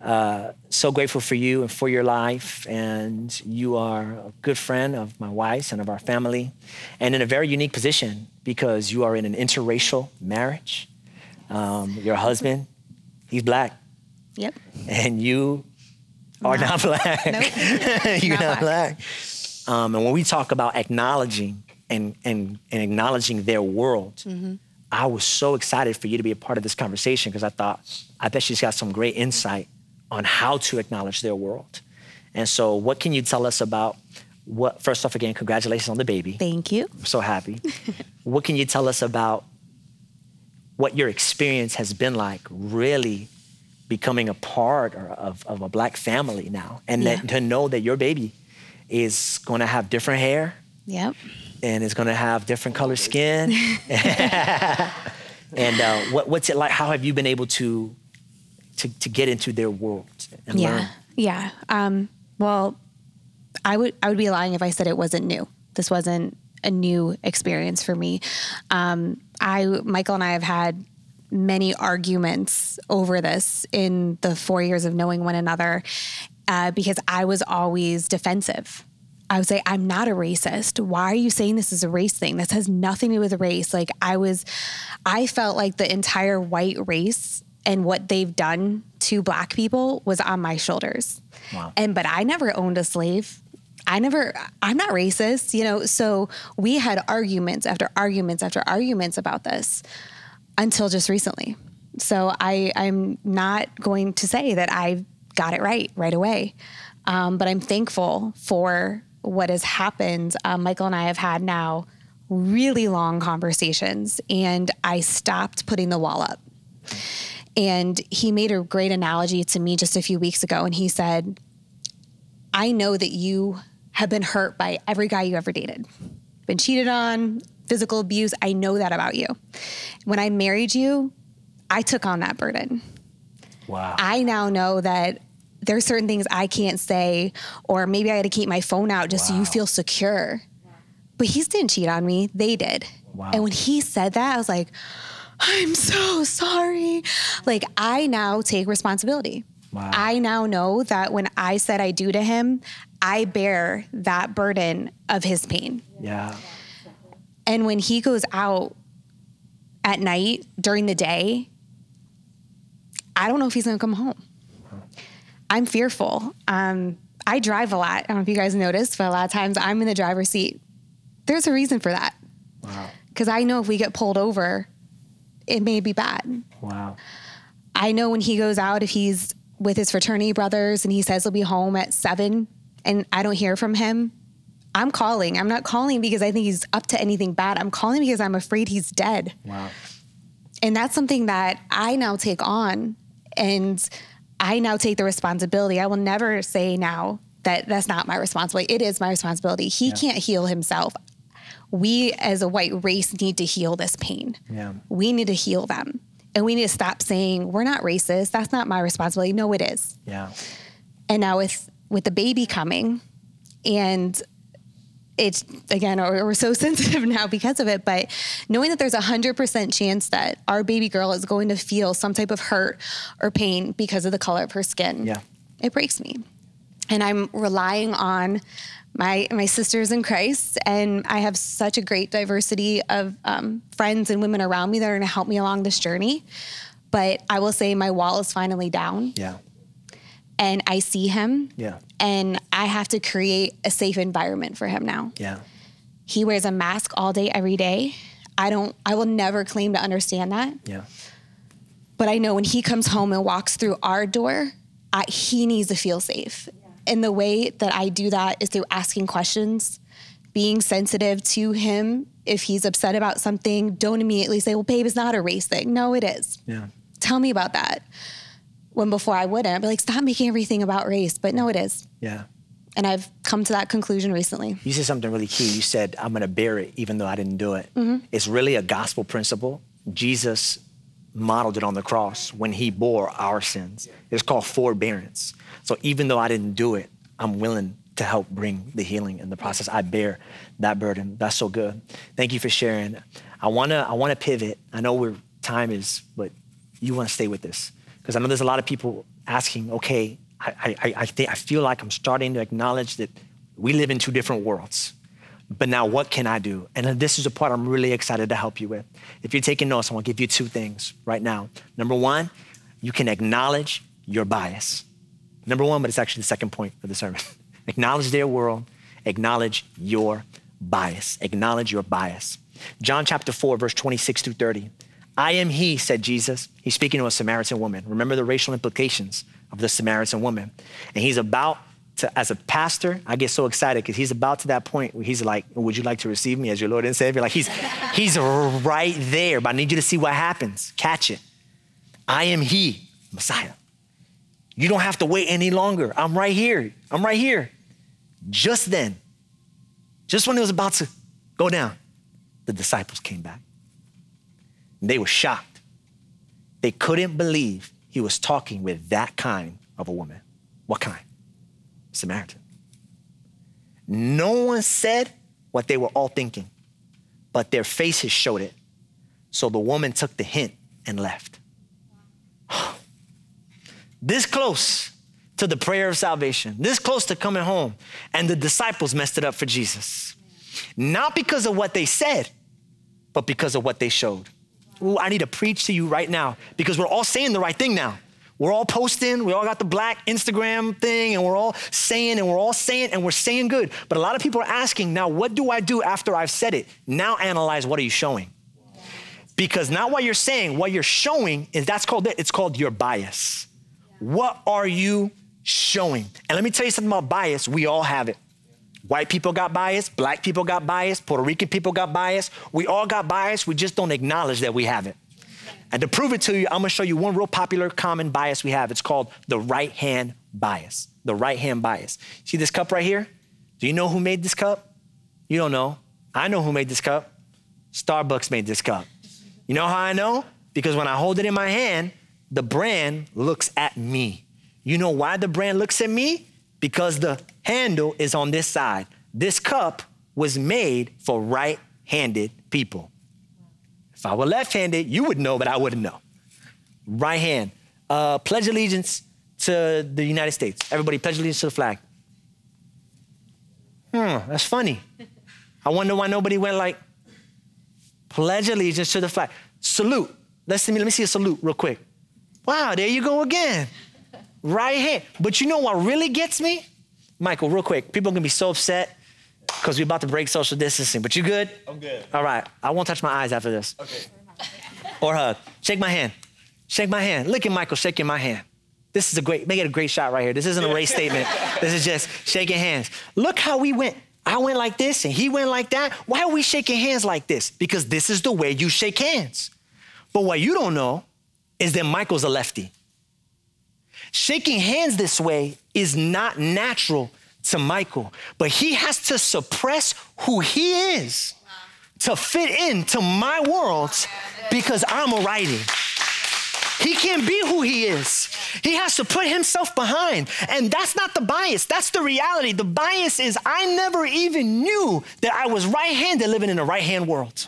uh, so grateful for you and for your life. And you are a good friend of my wife's and of our family, and in a very unique position because you are in an interracial marriage. Um, your husband, he's black, Yep. and you are not black. Nope. You're Not not black. Um, and when we talk about acknowledging and, and, and acknowledging their world, Mm-hmm. I was so excited for you to be a part of this conversation because I thought, I bet she's got some great insight on how to acknowledge their world. And so, what can you tell us about what, first off, again, congratulations on the baby. Thank you. I'm so happy. what can you tell us about what your experience has been like really becoming a part of, of a black family now? And Yeah. that, to know that your baby is going to have different hair Yep. and is going to have different color skin. and uh, what, what's it like? How have you been able to, to, to get into their world and Yeah. learn? Yeah. Um, well, I would I would be lying if I said it wasn't new. This wasn't a new experience for me. Um, I Michael and I have had many arguments over this in the four years of knowing one another uh, because I was always defensive. I would say, I'm not a racist. Why are you saying this is a race thing? This has nothing to do with race. Like, I was, I felt like the entire white race and what they've done to black people was on my shoulders. Wow. And, but I never owned a slave. I never, I'm not racist, you know? So we had arguments after arguments after arguments about this until just recently. So I, I'm not going to say that I got it right right away. Um, but I'm thankful for what has happened. Um, Michael and I have had now really long conversations, and I stopped putting the wall up. And he made a great analogy to me just a few weeks ago, and he said, I know that you have been hurt by every guy you ever dated, been cheated on, physical abuse. I know that about you. When I married you, I took on that burden. Wow. I now know that there's certain things I can't say, or maybe I had to keep my phone out just so you feel secure. But he didn't cheat on me, they did. Wow. And when he said that, I was like, I'm so sorry. Like, I now take responsibility. Wow. I now know that when I said I do to him, I bear that burden of his pain. yeah. And when he goes out at night during the day, I don't know if he's gonna come home. I'm fearful. Um, I drive a lot. I don't know if you guys noticed, but a lot of times I'm in the driver's seat. There's a reason for that. Wow. Because I know if we get pulled over, it may be bad. Wow. I know when he goes out, if he's with his fraternity brothers and he says he'll be home at seven and I don't hear from him, I'm calling. I'm not calling because I think he's up to anything bad. I'm calling because I'm afraid he's dead. Wow. And that's something that I now take on and I now take the responsibility. I will never say now that that's not my responsibility. It is my responsibility. He can't heal himself. We as a white race need to heal this pain. Yeah. We need to heal them. And we need to stop saying we're not racist. That's not my responsibility. No, it is. Yeah. And now with with the baby coming, and it's again we're we're so sensitive now because of it. But knowing that there's a hundred percent chance that our baby girl is going to feel some type of hurt or pain because of the color of her skin, Yeah. it breaks me. And I'm relying on my my sisters in Christ, and I have such a great diversity of um, friends and women around me that are going to help me along this journey. But I will say my wall is finally down Yeah. and I see him. Yeah. And I have to create a safe environment for him now. Yeah. He wears a mask all day, every day. I don't, I will never claim to understand that. Yeah. But I know when he comes home and walks through our door, I, he needs to feel safe. And the way that I do that is through asking questions, being sensitive to him. If he's upset about something, don't immediately say, well, babe, it's not a race thing. No, it is. Yeah. Tell me about that. When before I wouldn't, I'd be like, stop making everything about race. But no, it is. Yeah. And I've come to that conclusion recently. You said something really key. You said, I'm going to bear it even though I didn't do it. Mm-hmm. It's really a gospel principle. Jesus modeled it on the cross when he bore our sins. It's called forbearance. So even though I didn't do it, I'm willing to help bring the healing in the process. I bear that burden. That's so good. Thank you for sharing. I want to I want to pivot. I know where time is, but you want to stay with this because I know there's a lot of people asking, okay, I, I, I, I feel like I'm starting to acknowledge that we live in two different worlds. But now, what can I do? And this is a part I'm really excited to help you with. If you're taking notes, I want to give you two things right now. Number one, you can acknowledge your bias. Number one, but it's actually the second point of the sermon. acknowledge their world, acknowledge your bias. Acknowledge your bias. John chapter 4, verse 26 through 30. I am he, said Jesus. He's speaking to a Samaritan woman. Remember the racial implications of the Samaritan woman. And he's about to, as a pastor, I get so excited because he's about to that point where he's like, Would you like to receive me as your Lord and Savior? Like he's he's right there, but I need you to see what happens. Catch it. I am he, Messiah. You don't have to wait any longer. I'm right here. I'm right here. Just then, just when it was about to go down, the disciples came back. They were shocked. They couldn't believe he was talking with that kind of a woman. What kind? Samaritan. No one said what they were all thinking, but their faces showed it. So the woman took the hint and left. This close to the prayer of salvation, this close to coming home, and the disciples messed it up for Jesus. Not because of what they said, but because of what they showed. Ooh, I need to preach to you right now because we're all saying the right thing now. We're all posting, we all got the black Instagram thing, and we're all saying, and we're all saying, and we're saying good. But a lot of people are asking, now, what do I do after I've said it? Now analyze what are you showing? Because not what you're saying, what you're showing is that's called it. It's called your bias. What are you showing. And let me tell you something about bias. We all have it. White people got bias, black people got bias, Puerto Rican people got bias. We all got bias. We just don't acknowledge that we have it. And to prove it to you, I'm gonna show you one real popular common bias we have. It's called the right hand bias. The right hand bias. See this cup right here? Do you know who made this cup? You don't know. I know who made this cup. Starbucks made this cup. You know how I know? Because when I hold it in my hand, the brand looks at me. You know why the brand looks at me? Because the handle is on this side. This cup was made for right handed people. If I were left handed, you would know, but I wouldn't know. Right hand. Uh, pledge allegiance to the United States. Everybody, pledge allegiance to the flag. Hmm, that's funny. I wonder why nobody went like, pledge allegiance to the flag. Salute. Let's see let me see a salute real quick. Wow, there you go again. Right hand. But you know what really gets me? Michael, real quick. People are gonna be so upset because we're about to break social distancing. But you good? I'm good. All right. I won't touch my eyes after this. Okay. Or hug. Shake my hand. Shake my hand. Look at Michael shaking my hand. This is a great, make it a great shot right here. This isn't a race statement. This is just shaking hands. Look how we went. I went like this and he went like that. Why are we shaking hands like this? Because this is the way you shake hands. But what you don't know is that Michael's a lefty. Shaking hands this way is not natural to Michael, but he has to suppress who he is to fit into my world because I'm a righty. He can't be who he is. He has to put himself behind. And that's not the bias, that's the reality. The bias is I never even knew that I was right handed living in a right hand world.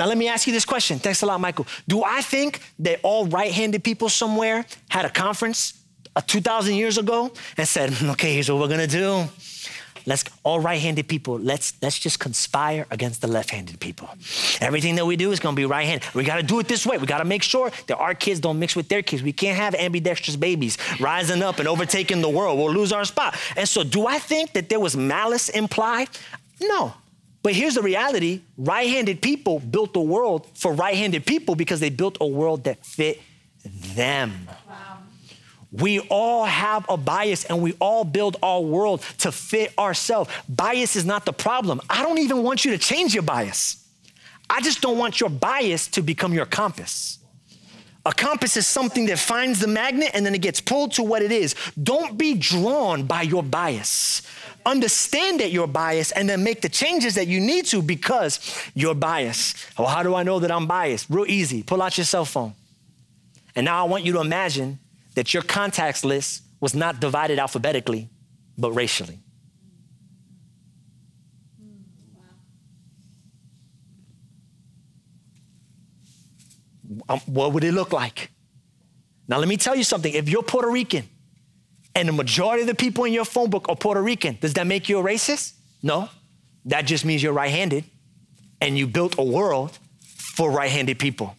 Now, let me ask you this question. Thanks a lot, Michael. Do I think that all right handed people somewhere had a conference uh, 2,000 years ago and said, okay, here's what we're gonna do? Let's all right-handed people, let's let's just conspire against the left-handed people. Everything that we do is gonna be right-handed. We gotta do it this way. We gotta make sure that our kids don't mix with their kids. We can't have ambidextrous babies rising up and overtaking the world. We'll lose our spot. And so, do I think that there was malice implied? No. But here's the reality right handed people built the world for right handed people because they built a world that fit them. We all have a bias and we all build our world to fit ourselves. Bias is not the problem. I don't even want you to change your bias. I just don't want your bias to become your compass. A compass is something that finds the magnet and then it gets pulled to what it is. Don't be drawn by your bias. Understand that you're biased and then make the changes that you need to because you're biased. Well, how do I know that I'm biased? Real easy. Pull out your cell phone. And now I want you to imagine that your contacts list was not divided alphabetically, but racially. Um, what would it look like? Now, let me tell you something. If you're Puerto Rican and the majority of the people in your phone book are Puerto Rican, does that make you a racist? No. That just means you're right handed and you built a world for right handed people.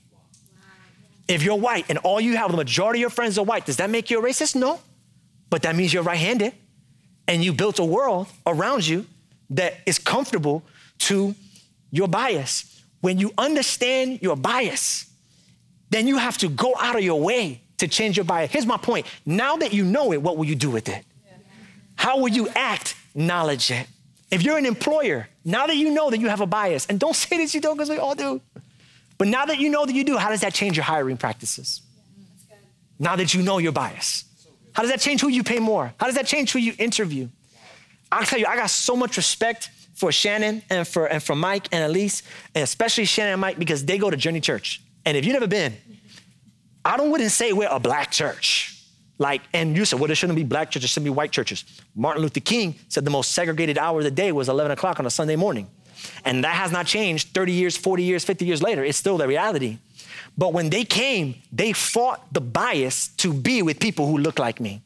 If you're white and all you have, the majority of your friends are white, does that make you a racist? No. But that means you're right handed and you built a world around you that is comfortable to your bias. When you understand your bias, then you have to go out of your way to change your bias. Here's my point. Now that you know it, what will you do with it? How will you act? Knowledge it. If you're an employer, now that you know that you have a bias, and don't say this you don't because we all do, but now that you know that you do, how does that change your hiring practices? Now that you know your bias, how does that change who you pay more? How does that change who you interview? I'll tell you, I got so much respect for Shannon and for and for Mike and Elise, and especially Shannon and Mike because they go to Journey Church. And if you've never been, I don't wouldn't say we're a black church. Like, and you said, well, there shouldn't be black churches, shouldn't be white churches. Martin Luther King said the most segregated hour of the day was 11 o'clock on a Sunday morning. And that has not changed 30 years, 40 years, 50 years later. It's still the reality. But when they came, they fought the bias to be with people who look like me.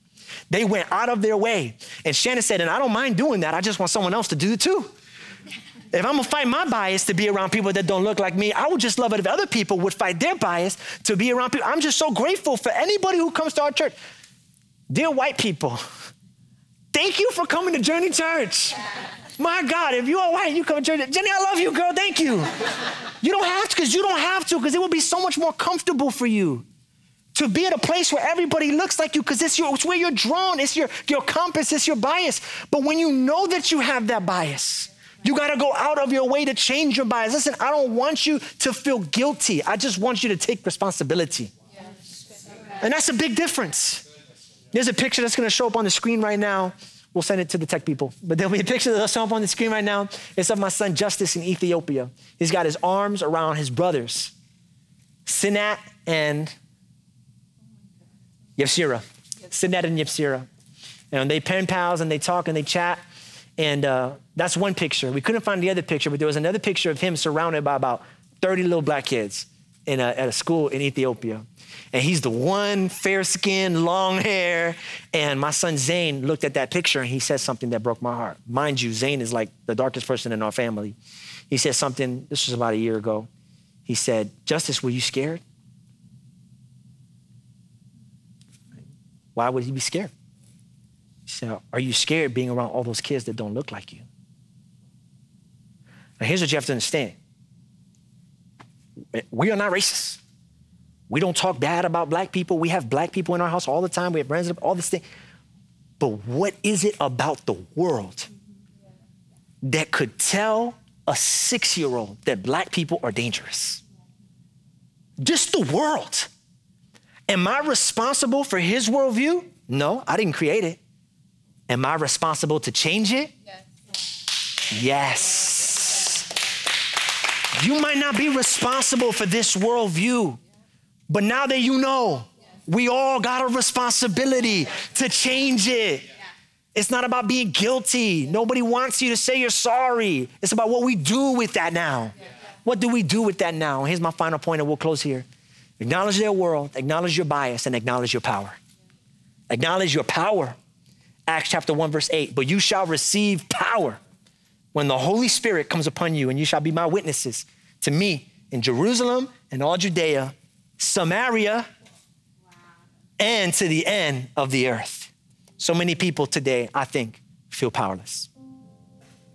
They went out of their way. And Shannon said, and I don't mind doing that. I just want someone else to do it too. If I'm gonna fight my bias to be around people that don't look like me, I would just love it if other people would fight their bias to be around people. I'm just so grateful for anybody who comes to our church. Dear white people, thank you for coming to Journey Church. My God, if you are white, you come to church. Jenny, I love you, girl. Thank you. You don't have to, because you don't have to, because it will be so much more comfortable for you. to be at a place where everybody looks like you because it's, your, it's where you're drawn, it's your, your compass, it's your bias. But when you know that you have that bias, you got to go out of your way to change your bias. Listen, I don't want you to feel guilty. I just want you to take responsibility. And that's a big difference. There's a picture that's going to show up on the screen right now. We'll send it to the tech people. But there'll be a picture that'll show up on the screen right now. It's of my son Justice in Ethiopia. He's got his arms around his brothers, Sinat and Yepsira. Sinat and Yepsira. And they pen pals and they talk and they chat. And uh, that's one picture. We couldn't find the other picture, but there was another picture of him surrounded by about 30 little black kids in a, at a school in Ethiopia. And he's the one fair skin, long hair. And my son Zane looked at that picture and he said something that broke my heart. Mind you, Zane is like the darkest person in our family. He said something, this was about a year ago. He said, Justice, were you scared? Why would he be scared? He said, Are you scared being around all those kids that don't look like you? Now, here's what you have to understand we are not racist. We don't talk bad about black people. We have black people in our house all the time. We have friends, all this thing. But what is it about the world that could tell a six year old that black people are dangerous? Just the world. Am I responsible for his worldview? No, I didn't create it. Am I responsible to change it? Yes. yes. You might not be responsible for this worldview, but now that you know, we all got a responsibility to change it. It's not about being guilty. Nobody wants you to say you're sorry. It's about what we do with that now. What do we do with that now? Here's my final point, and we'll close here. Acknowledge their world, acknowledge your bias, and acknowledge your power. Acknowledge your power. Acts chapter 1, verse 8. But you shall receive power when the Holy Spirit comes upon you, and you shall be my witnesses to me in Jerusalem and all Judea, Samaria, and to the end of the earth. So many people today, I think, feel powerless.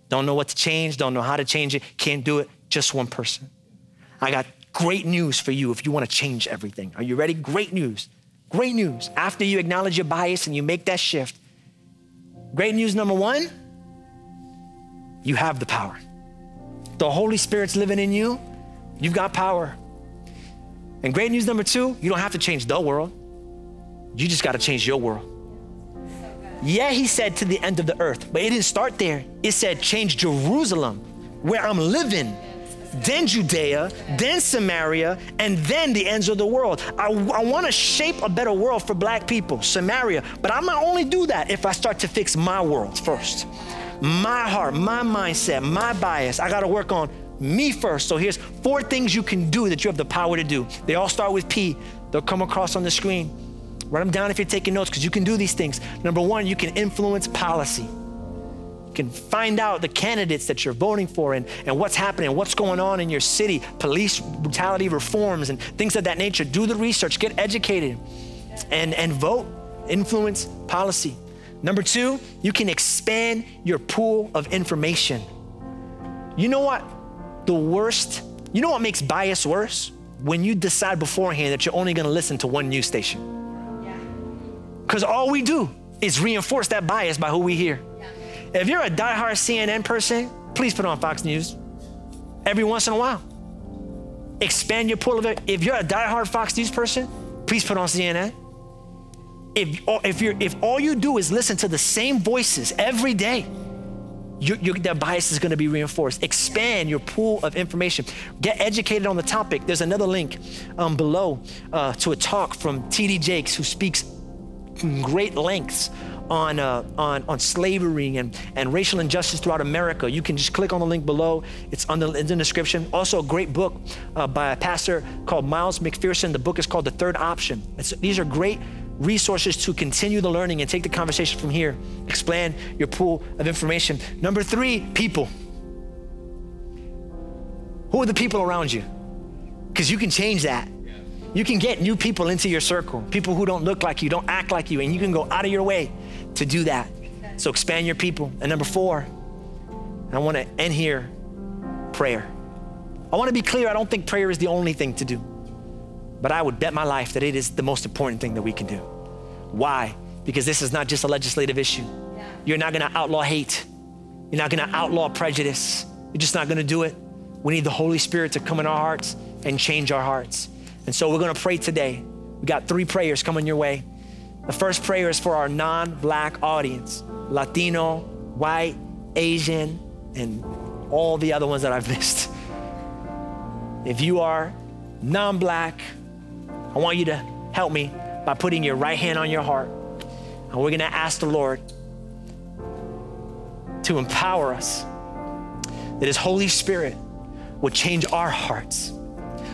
Don't know what to change, don't know how to change it, can't do it. Just one person. I got great news for you if you want to change everything. Are you ready? Great news. Great news. After you acknowledge your bias and you make that shift, great news number one, you have the power. The Holy Spirit's living in you, you've got power. And great news number two, you don't have to change the world, you just got to change your world. Yeah, he said to the end of the earth, but it didn't start there. It said, change Jerusalem, where I'm living then Judea, then Samaria, and then the ends of the world. I, I want to shape a better world for black people, Samaria, but I'm not only do that if I start to fix my world first. My heart, my mindset, my bias. I got to work on me first. So here's four things you can do that you have the power to do. They all start with P. They'll come across on the screen. Write them down if you're taking notes because you can do these things. Number one, you can influence policy. You can find out the candidates that you're voting for and, and what's happening, what's going on in your city, police brutality reforms and things of that nature. Do the research, get educated, and, and vote, influence policy. Number two, you can expand your pool of information. You know what? The worst, you know what makes bias worse? When you decide beforehand that you're only gonna listen to one news station. Because all we do is reinforce that bias by who we hear. If you're a diehard CNN person, please put on Fox News every once in a while. Expand your pool of it. If you're a diehard Fox News person, please put on CNN. If, if, you're, if all you do is listen to the same voices every day, you, you, that bias is going to be reinforced. Expand your pool of information. Get educated on the topic. There's another link um, below uh, to a talk from T.D. Jakes, who speaks in great lengths on, uh, on, on slavery and, and racial injustice throughout America. You can just click on the link below. It's, on the, in the description. Also, a great book uh, by a pastor called Miles McPherson. The book is called The Third Option. It's, these are great resources to continue the learning and take the conversation from here. Expand your pool of information. Number three, people. Who are the people around you? Because you can change that. You can get new people into your circle, people who don't look like you, don't act like you, and you can go out of your way to do that. So expand your people. And number four, I want to end here prayer. I want to be clear, I don't think prayer is the only thing to do. but I would bet my life that it is the most important thing that we can do. Why? Because this is not just a legislative issue. You're not gonna outlaw hate. You're not gonna outlaw prejudice. You're just not gonna do it. We need the Holy Spirit to come in our hearts and change our hearts. And so we're gonna pray today. We got three prayers coming your way. The first prayer is for our non black audience Latino, white, Asian, and all the other ones that I've missed. If you are non black, I want you to help me by putting your right hand on your heart. And we're gonna ask the Lord to empower us, that His Holy Spirit would change our hearts.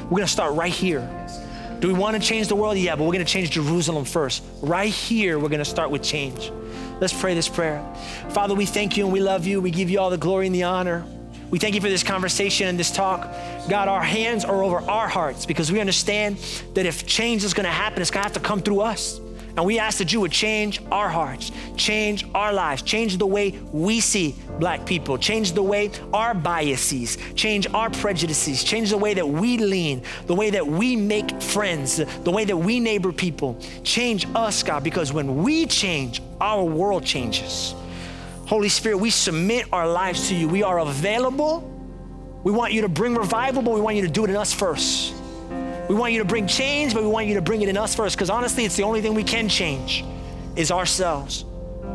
We're gonna start right here. Do we wanna change the world? Yeah, but we're gonna change Jerusalem first. Right here, we're gonna start with change. Let's pray this prayer. Father, we thank you and we love you. We give you all the glory and the honor. We thank you for this conversation and this talk. God, our hands are over our hearts because we understand that if change is gonna happen, it's gonna have to come through us. And we ask that you would change our hearts, change our lives, change the way we see black people, change the way our biases, change our prejudices, change the way that we lean, the way that we make friends, the way that we neighbor people. Change us, God, because when we change, our world changes. Holy Spirit, we submit our lives to you. We are available. We want you to bring revival, but we want you to do it in us first. We want you to bring change, but we want you to bring it in us first. Because honestly, it's the only thing we can change is ourselves.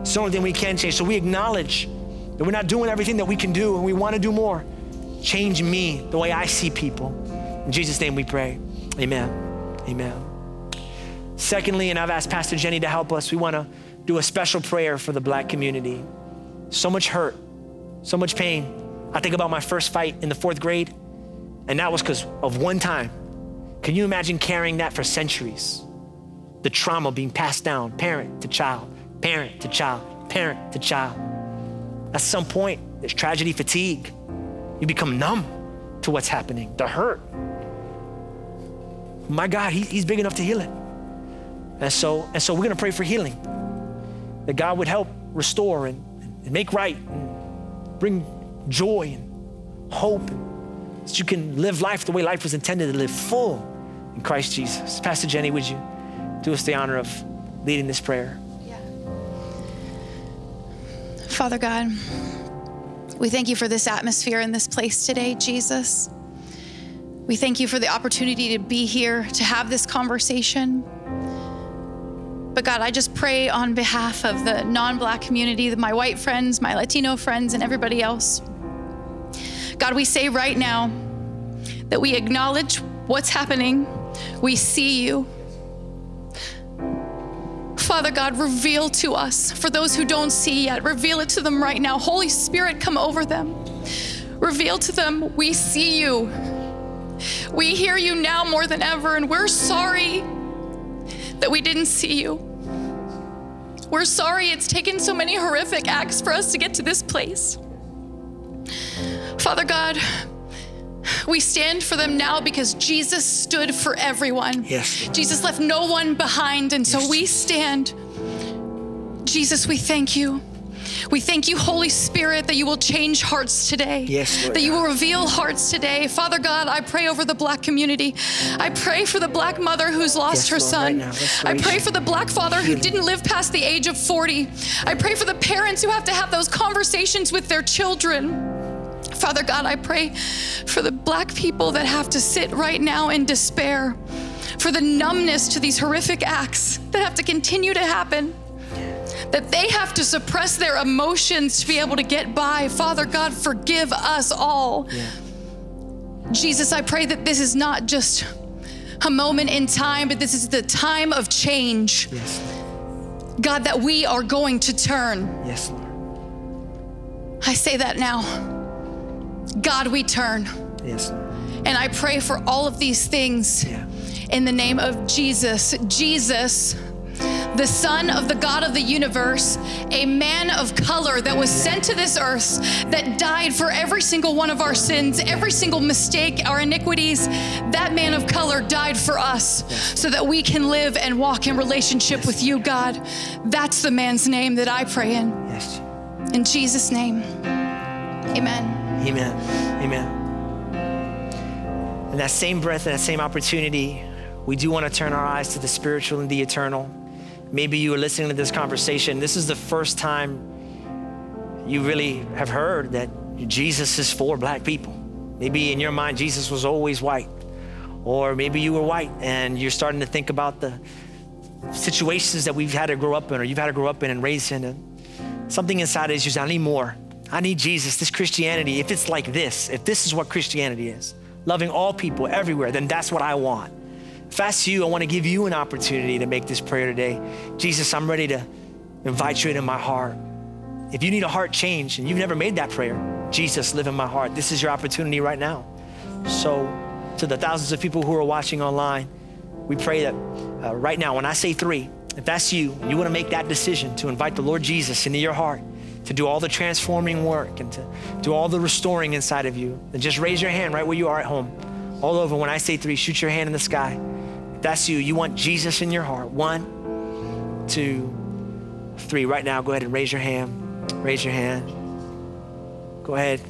It's the only thing we can change. So we acknowledge that we're not doing everything that we can do and we want to do more. Change me the way I see people. In Jesus' name we pray. Amen. Amen. Secondly, and I've asked Pastor Jenny to help us, we want to do a special prayer for the black community. So much hurt, so much pain. I think about my first fight in the fourth grade, and that was because of one time can you imagine carrying that for centuries? The trauma being passed down, parent to child, parent to child, parent to child. At some point, there's tragedy fatigue. You become numb to what's happening, the hurt. My God, he, He's big enough to heal it. And so, and so we're gonna pray for healing. That God would help restore and, and make right and bring joy and hope. So you can live life the way life was intended to live full in Christ Jesus. Pastor Jenny, would you do us the honor of leading this prayer? Yeah. Father God, we thank you for this atmosphere in this place today, Jesus. We thank you for the opportunity to be here, to have this conversation. But God, I just pray on behalf of the non black community, my white friends, my Latino friends, and everybody else. God, we say right now that we acknowledge what's happening, we see you. Father God, reveal to us, for those who don't see yet, reveal it to them right now. Holy Spirit, come over them. Reveal to them, we see you. We hear you now more than ever, and we're sorry that we didn't see you. We're sorry it's taken so many horrific acts for us to get to this place. Father God, we stand for them now because Jesus stood for everyone. Yes. Jesus left no one behind, and so Yes. we stand. Jesus, we thank you. We thank you, Holy Spirit, that you will change hearts today. Yes, Lord That you will reveal hearts today. Father God, I pray over the black community. I pray for the black mother who's lost Yes, her son. right I pray for the black father who didn't live past the age of 40. I pray for the parents who have to have those conversations with their children. Father God, I pray for the black people that have to sit right now in despair, for the numbness to these horrific acts that have to continue to happen, that they have to suppress their emotions to be able to get by. Father God, forgive us all. Jesus, I pray that this is not just a moment in time, but this is the time of change. Yes. God, that we are going to turn. Yes, Lord. I say that now. God, we turn. Yes, Lord. And I pray for all of these things Yeah. in the name of Jesus. Jesus, the Son of the God of the universe, a man of color that was sent to this earth, that died for every single one of our sins, every single mistake, our iniquities. That man of color died for us so that we can live and walk in relationship with you, God. That's the man's name that I pray in. Yes. In Jesus' name, amen. Amen. Amen. In that same breath and that same opportunity, we do want to turn our eyes to the spiritual and the eternal. Maybe you are listening to this conversation. This is the first time you really have heard that Jesus is for black people. Maybe in your mind, Jesus was always white. Or maybe you were white and you're starting to think about the situations that we've had to grow up in or you've had to grow up in and raised in. And something inside is just, I need more. I need Jesus. This Christianity, if it's like this, if this is what Christianity is, loving all people everywhere, then that's what I want. If that's you, I want to give you an opportunity to make this prayer today. Jesus, I'm ready to invite you into my heart. If you need a heart change and you've never made that prayer, Jesus, live in my heart. This is your opportunity right now. So, to the thousands of people who are watching online, we pray that uh, right now, when I say three, if that's you, and you want to make that decision to invite the Lord Jesus into your heart, to do all the transforming work and to do all the restoring inside of you, then just raise your hand right where you are at home. All over, when I say three, shoot your hand in the sky. That's you, you want Jesus in your heart. One, two, three. Right now, go ahead and raise your hand. Raise your hand. Go ahead.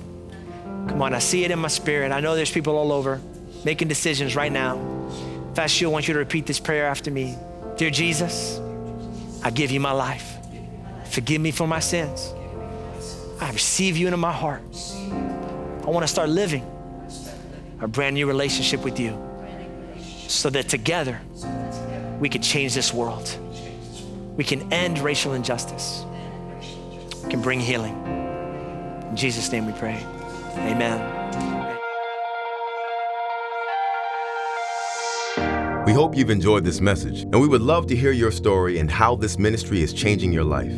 Come on, I see it in my spirit. I know there's people all over making decisions right now. If that's you, I want you to repeat this prayer after me. Dear Jesus, I give you my life. Forgive me for my sins. I receive you into my heart. I want to start living a brand new relationship with you so that together we can change this world. We can end racial injustice. We can bring healing. In Jesus' name we pray. Amen. We hope you've enjoyed this message, and we would love to hear your story and how this ministry is changing your life.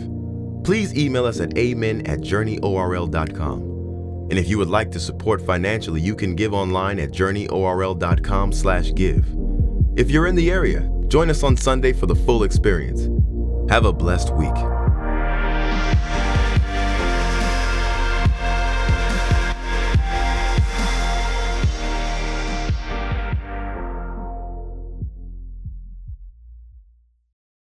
Please email us at amen at journeyorl.com. And if you would like to support financially, you can give online at journeyorl.com slash give. If you're in the area, join us on Sunday for the full experience. Have a blessed week.